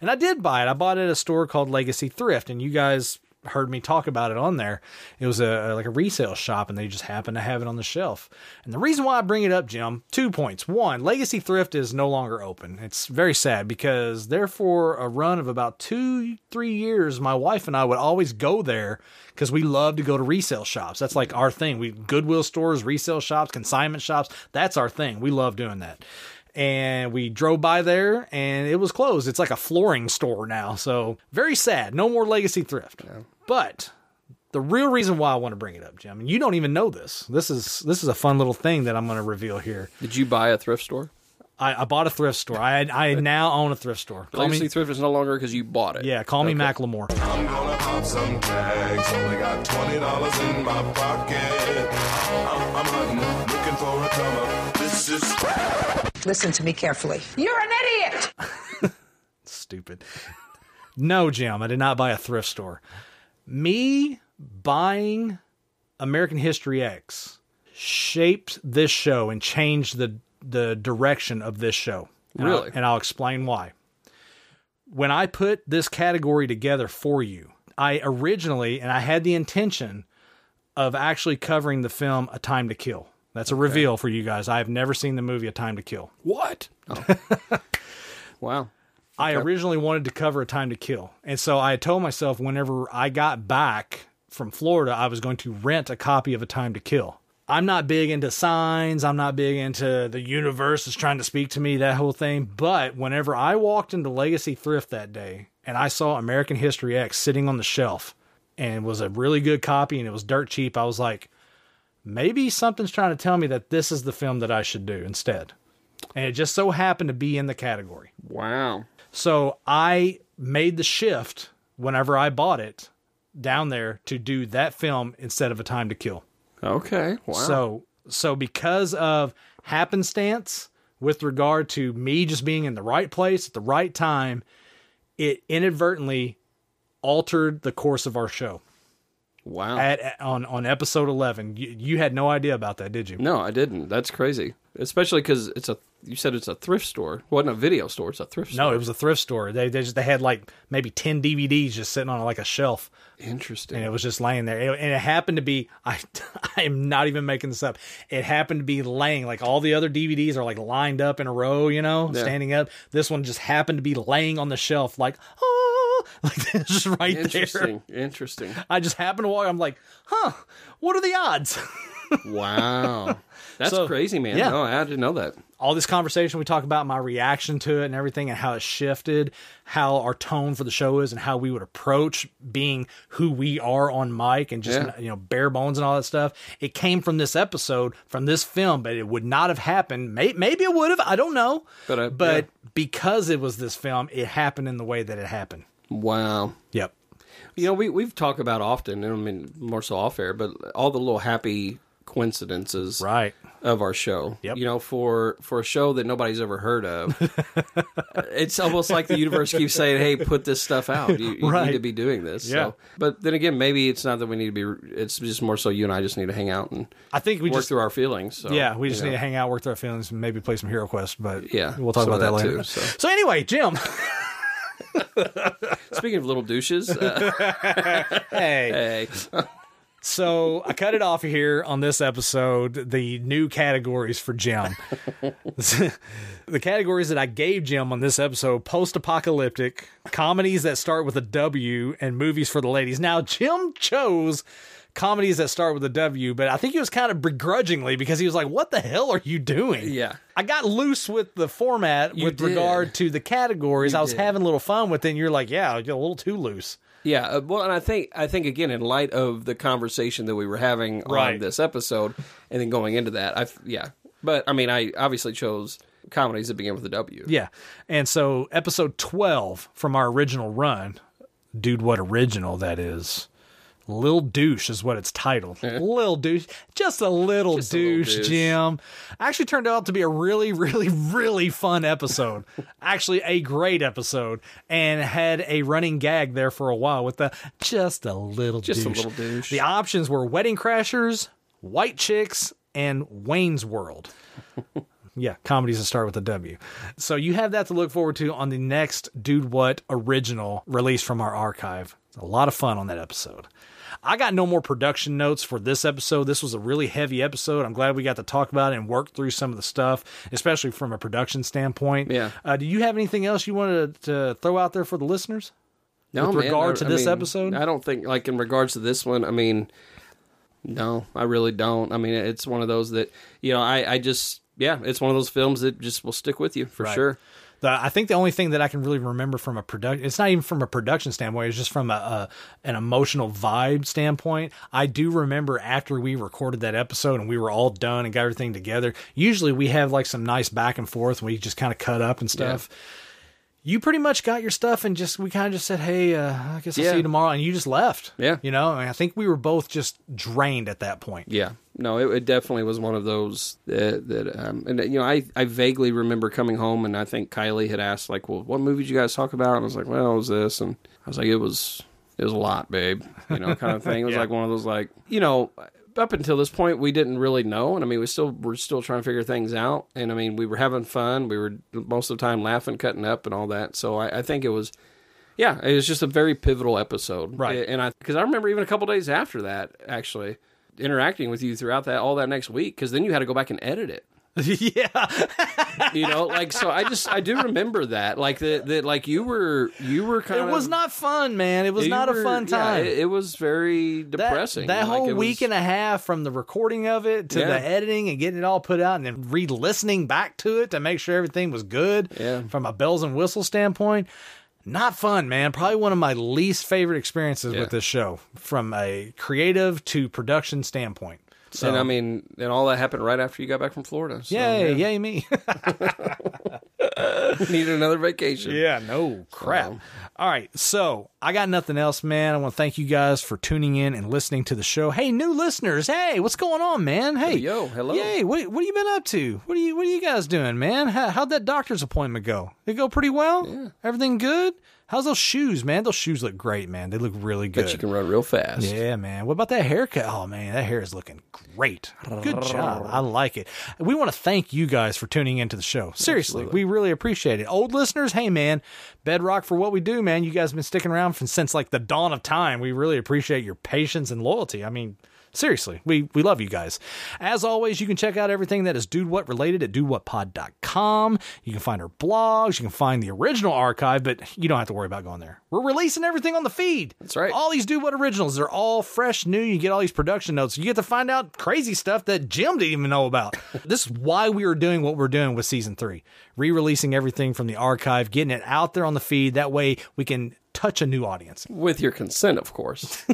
And I did buy it. I bought it at a store called Legacy Thrift, and you guys heard me talk about it on there. It was a like a resale shop, and they just happened to have it on the shelf. And the reason why I bring it up, Jim, two points. One, Legacy Thrift is no longer open. It's very sad because there for a run of about two, three years, my wife and I would always go there because we love to go to resale shops. That's like our thing. We Goodwill stores, resale shops, consignment shops. That's our thing. We love doing that and we drove by there and it was closed. It's like a flooring store now. So very sad. No more legacy thrift. But the real reason why I want to bring it up, Jim, and you don't even know this. This is this is a fun little thing that I'm going to reveal here. Did you buy a thrift store? I, I bought a thrift store. I I now own a thrift store. Call Legacy me, thrift is no longer because you bought it. yeah, call me Okay. Macklemore. I'm gonna pop some tags. Only got twenty dollars in my pocket. I'm, I'm hunting, looking for a come up. This is Listen to me carefully. You're an idiot! [LAUGHS] Stupid. No, Jim, I did not buy a thrift store. Me buying American History X shaped this show and changed the the direction of this show. And I'll- Really? and I'll explain why. When I put this category together for you, I originally and I had the intention of actually covering the film A Time to Kill. That's a reveal for you guys. I have never seen the movie A Time to Kill. What? [LAUGHS] Oh. wow. I originally wanted to cover A Time to Kill. And so I told myself whenever I got back from Florida, I was going to rent a copy of A Time to Kill. I'm not big into signs. I'm not big into the universe is trying to speak to me, that whole thing. But whenever I walked into Legacy Thrift that day and I saw American History X sitting on the shelf and was a really good copy and it was dirt cheap, I was like, maybe something's trying to tell me that this is the film that I should do instead. And it just so happened to be in the category. Wow. So I made the shift whenever I bought it down there to do that film instead of A Time to Kill. Okay. Wow. So so because of happenstance with regard to me just being in the right place at the right time, it inadvertently altered the course of our show. Wow. At, at- on on episode 11. You, you had no idea about that, did you? No, I didn't. That's crazy. Especially because it's a. You said it's a thrift store. It wasn't a video store. It's a thrift store. No, it was a thrift store. They they just they had like maybe 10 DVDs just sitting on like a shelf. Interesting. and it was just laying there. It- and it happened to be [LAUGHS] I I am not even making this up. It happened to be laying like all the other DVDs are like lined up in a row, you know, Yeah. standing up. This one just happened to be laying on the shelf like oh, [LAUGHS] like [LAUGHS] just right Interesting. there. Interesting. Interesting. I just happened to walk. I'm like, huh? What are the odds? Wow. That's So, crazy, man. yeah. No, I didn't know that. all this conversation we talk about my reaction to it and everything and how it shifted how our tone for the show is and how we would approach being who we are on mic and just Yeah. you know bare bones and all that stuff it came from this episode from this film but it would not have happened May- maybe it would have i don't know But, uh, but yeah. because it was this film it happened in the way that it happened Wow. yep You know, we we've talked about often, and I mean more so off air, but all the little happy coincidences right of our show. Yep. You know, for for a show that nobody's ever heard of, [LAUGHS] it's almost like the universe keeps saying, "Hey, put this stuff out. You, you Right. need to be doing this." Yeah. So, but then again, maybe it's not that we need to be. It's just more so you and I just need to hang out and i think we work just through our feelings. So, yeah we just know. need to hang out work through our feelings and maybe play some hero quest but Yeah, we'll talk about that, that later too, so. so anyway jim [LAUGHS] Speaking of little douches, uh, [LAUGHS] hey hey, So I cut it off here on this episode. The new categories for Jim. [LAUGHS] the categories that I gave Jim on this episode post apocalyptic, comedies that start with a W, and movies for the ladies. Now, Jim chose comedies that start with a W, but I think he was kind of begrudgingly because he was like, What the hell are you doing? yeah. I got loose with the format You with did. regard to the categories. You I was did. having a little fun with it, and you're like, Yeah, you're a little too loose. Yeah, uh, well, and I think I think again in light of the conversation that we were having Right. on this episode, and then going into that, I yeah, but I mean, I obviously chose comedies that begin with a W. Yeah. And so episode 12 from our original run, dude, what original that is. Lil Douche is what it's titled. [LAUGHS] Lil Douche. Just a little, Just a little douche, douche. Jim. Actually turned out to be a really, [LAUGHS] really, really fun episode. Actually, a great episode. And had a running gag there for a while with the just a little Just a little douche. The options were Wedding Crashers, White Chicks, and Wayne's World. [LAUGHS] Yeah, comedies that start with a W. So you have that to look forward to on the next Dude What original release from our archive. A lot of fun on that episode. I got no more production notes for this episode. This was a really heavy episode. I'm glad we got to talk about it and work through some of the stuff, especially from a production standpoint. Yeah. Uh, do you have anything else you wanted to throw out there for the listeners? No, with man, regard I- to I this mean, episode? I don't think like in regards to this one. I mean, no, I really don't. I mean, it's one of those that you know, I I just yeah, it's one of those films that just will stick with you for Right. sure. The, I think the only thing that I can really remember from a production, it's not even from a production standpoint, it's just from a, a an emotional vibe standpoint. I do remember after we recorded that episode and we were all done and got everything together. Usually we have like some nice back and forth. We just kind of cut up and stuff. You pretty much got your stuff and just we kind of just said, "Hey, uh, I guess I'll Yeah. see you tomorrow," and you just left. Yeah. you know, and I think we were both just drained at that point. Yeah, no, it, it definitely was one of those that, that um, and you know, I, I vaguely remember coming home and I think Kylie had asked like, well, what movie did you guys talk about? And I was like, well, it was this, and I was like, it was it was a lot, babe, you know, kind of thing. It was [LAUGHS] Yeah. like one of those like, you know. Up until this point, we didn't really know, and I mean, we still we're still trying to figure things out. And I mean, we were having fun. We were most of the time laughing, cutting up, and all that. So I, I think it was yeah, it was just a very pivotal episode, Right. And I because I remember even a couple days after that, actually interacting with you throughout that all that next week, because then you had to go back and edit it. [LAUGHS] yeah. you know, like so. I just I do remember that, like that, that like you were you were kind of It was not fun, man. It was not a were- fun yeah, time. it, it was very depressing. that Like, whole it was- week and a half from the recording of it to Yeah. the editing and getting it all put out and then re-listening back to it to make sure everything was good Yeah. from a bells and whistles standpoint. Not fun, man. Probably one of my least favorite experiences Yeah. with this show from a creative to production standpoint. So, and I mean, and all that happened right after you got back from Florida. So, yay, yeah. yay me. [LAUGHS] [LAUGHS] Needed another vacation. Yeah, no crap. All right, so I got nothing else, man. I want to thank you guys for tuning in and listening to the show. Hey, new listeners, hey, what's going on, man? Hey, yo, hello. Yay, what what have you been up to? What are you what are you guys doing, man? How, how'd that doctor's appointment go? Did it go pretty well? Yeah. Everything good? How's those shoes, man? Those shoes look great, man. They look really good. Bet you can run real fast. Yeah, man. What about that haircut? Oh, man, that hair is looking great. Good job. I like it. We want to thank you guys for tuning into the show. Seriously, we really appreciate it. Old listeners, hey, man, bedrock for what we do, man. You guys have been sticking around from, since like the dawn of time. We really appreciate your patience and loyalty. I mean, Seriously, we, we love you guys. As always, you can check out everything that is Dude What related at dudewhatpod.com. You can find our blogs, you can find the original archive, but you don't have to worry about going there. We're releasing everything on the feed. That's right. All these Dude What originals, they're all fresh, new. You get all these production notes. You get to find out crazy stuff that Jim didn't even know about. [LAUGHS] this is why we are doing what we're doing with season three. Re-releasing everything from the archive, getting it out there on the feed. That way we can touch a new audience. With your consent, of course.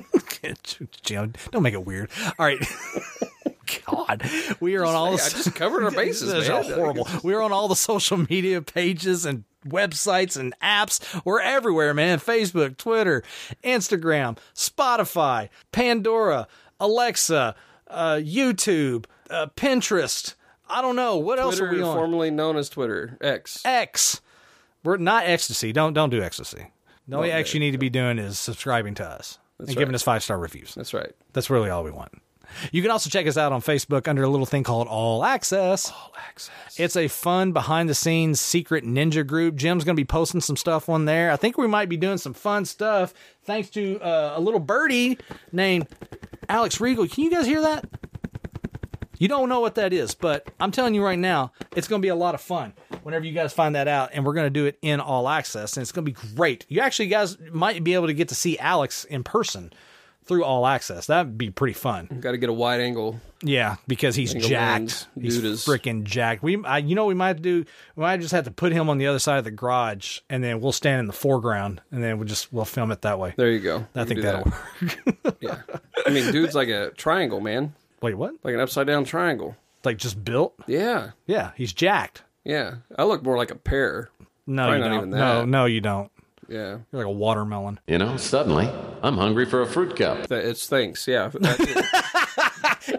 [LAUGHS] Don't make it weird. All right. [LAUGHS] God, we are on all. say, the, I just covered our [LAUGHS] bases, This is man. horrible. We are on all the social media pages and websites and apps. We're everywhere, man. Facebook, Twitter, Instagram, Spotify, Pandora, Alexa, uh, YouTube, uh, Pinterest. I don't know what else are we on. formerly known as Twitter X. X. We're not ecstasy. Don't don't do ecstasy. The only Well, X you need to be doing is subscribing to us and That's giving us five star reviews. That's right. That's really all we want. You can also check us out on Facebook under a little thing called All Access. All Access. It's a fun behind the scenes secret ninja group. Jim's going to be posting some stuff on there. I think we might be doing some fun stuff thanks to uh, a little birdie named Alex Regal. Can you guys hear that? You don't know what that is, but I'm telling you right now, it's going to be a lot of fun whenever you guys find that out, and we're going to do it in all access, and it's going to be great. You actually guys might be able to get to see Alex in person through all access. That'd be pretty fun. Got to get a wide angle. Yeah, because he's Angle jacked. He's Dude is- freaking jacked. We, I, you know, we might do. We might just have to put him on the other side of the garage, and then we'll stand in the foreground, and then we'll just we'll film it that way. There you go. I You think that'll that. work. [LAUGHS] yeah. I mean, dude's like a triangle, man. Wait, what? Like an upside down triangle. Like just built? Yeah. Yeah, he's jacked. Yeah. I look more like a pear. No, Probably you not don't. even No, that. no, you don't. Yeah. You're like a watermelon. You know, suddenly, I'm hungry for a fruit cup. Th- It's thanks. Yeah. That's it. [LAUGHS]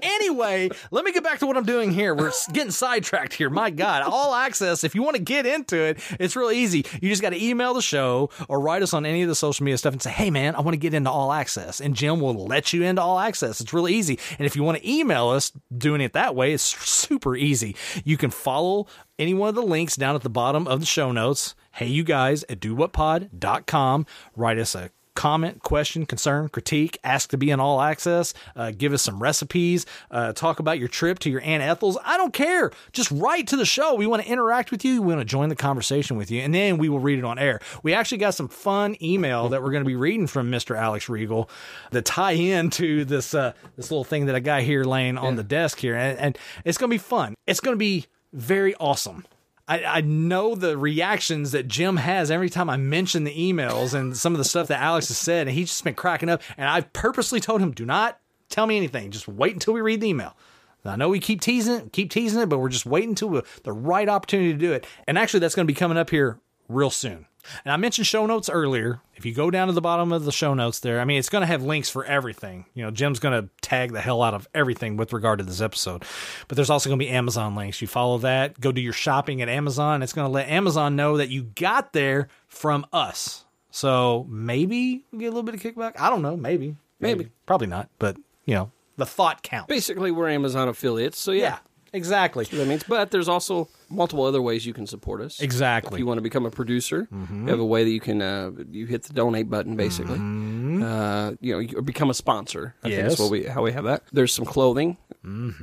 anyway, let me get back to what I'm doing here. We're getting sidetracked here. My God, all access. If you want to get into it, it's real easy. You just got to email the show or write us on any of the social media stuff and say, "Hey, man, I want to get into all access," and Jim will let you into all access. It's really easy. And if you want to email us, doing it that way is super easy. You can follow any one of the links down at the bottom of the show notes. Hey, you guys at dudewhatpod.com. Write us a comment, question, concern, critique, ask to be in all access, uh, give us some recipes, uh, talk about your trip to your Aunt Ethel's. I don't care. Just write to the show. We want to interact with you. We want to join the conversation with you, and then we will read it on air. We actually got some fun email that we're going to be reading from Mr. Alex Regal that tie into this uh, this little thing that I got here laying on the desk here, and, and it's going to be fun. It's going to be very awesome. I, I know the reactions that Jim has every time I mention the emails and some of the stuff that Alex has said, and he's just been cracking up. And I've purposely told him, do not tell me anything. Just wait until we read the email. I know we keep teasing it, keep teasing it, but we're just waiting until the- the right opportunity to do it. And actually, that's going to be coming up here real soon. And I mentioned show notes earlier. If you go down to the bottom of the show notes there, I mean, it's going to have links for everything. You know, Jim's going to tag the hell out of everything with regard to this episode. But there's also going to be Amazon links. You follow that, go do your shopping at Amazon. It's going to let Amazon know that you got there from us. So maybe we get a little bit of kickback. I don't know. Maybe. Maybe. Probably not. But, you know, the thought counts. Basically, we're Amazon affiliates. So, yeah. Yeah, exactly. That means, but there's also multiple other ways you can support us. Exactly. If you want to become a producer, Mhm. you have a way that you can uh, you hit the donate button basically. Mm-hmm. Uh, you know, you become a sponsor. I think Yes. that's what we how we have that. There's some clothing,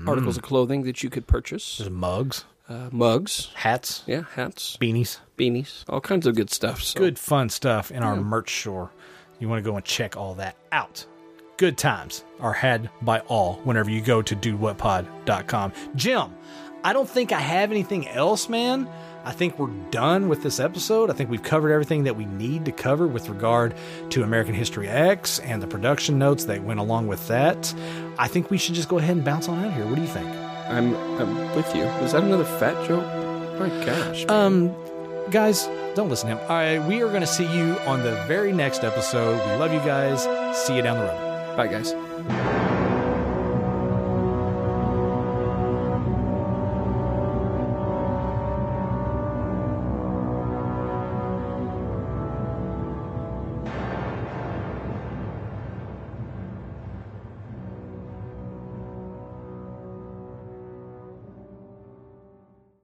articles of clothing that you could purchase. There's mugs, uh, mugs, hats, yeah, hats, beanies, beanies, all kinds of good stuff. So. good fun stuff in our merch store. You want to go and check all that out. Good times are had by all whenever you go to dudewhatpod.com. Jim, I don't think I have anything else, man. I think we're done with this episode. I think we've covered everything that we need to cover with regard to American History X and the production notes that went along with that. I think we should just go ahead and bounce on out of here. What do you think? I'm I'm with you. Was that another fat joke? My gosh. Um, guys, don't listen to him. All right, we are going to see you on the very next episode. We love you guys. See you down the road. Bye, guys.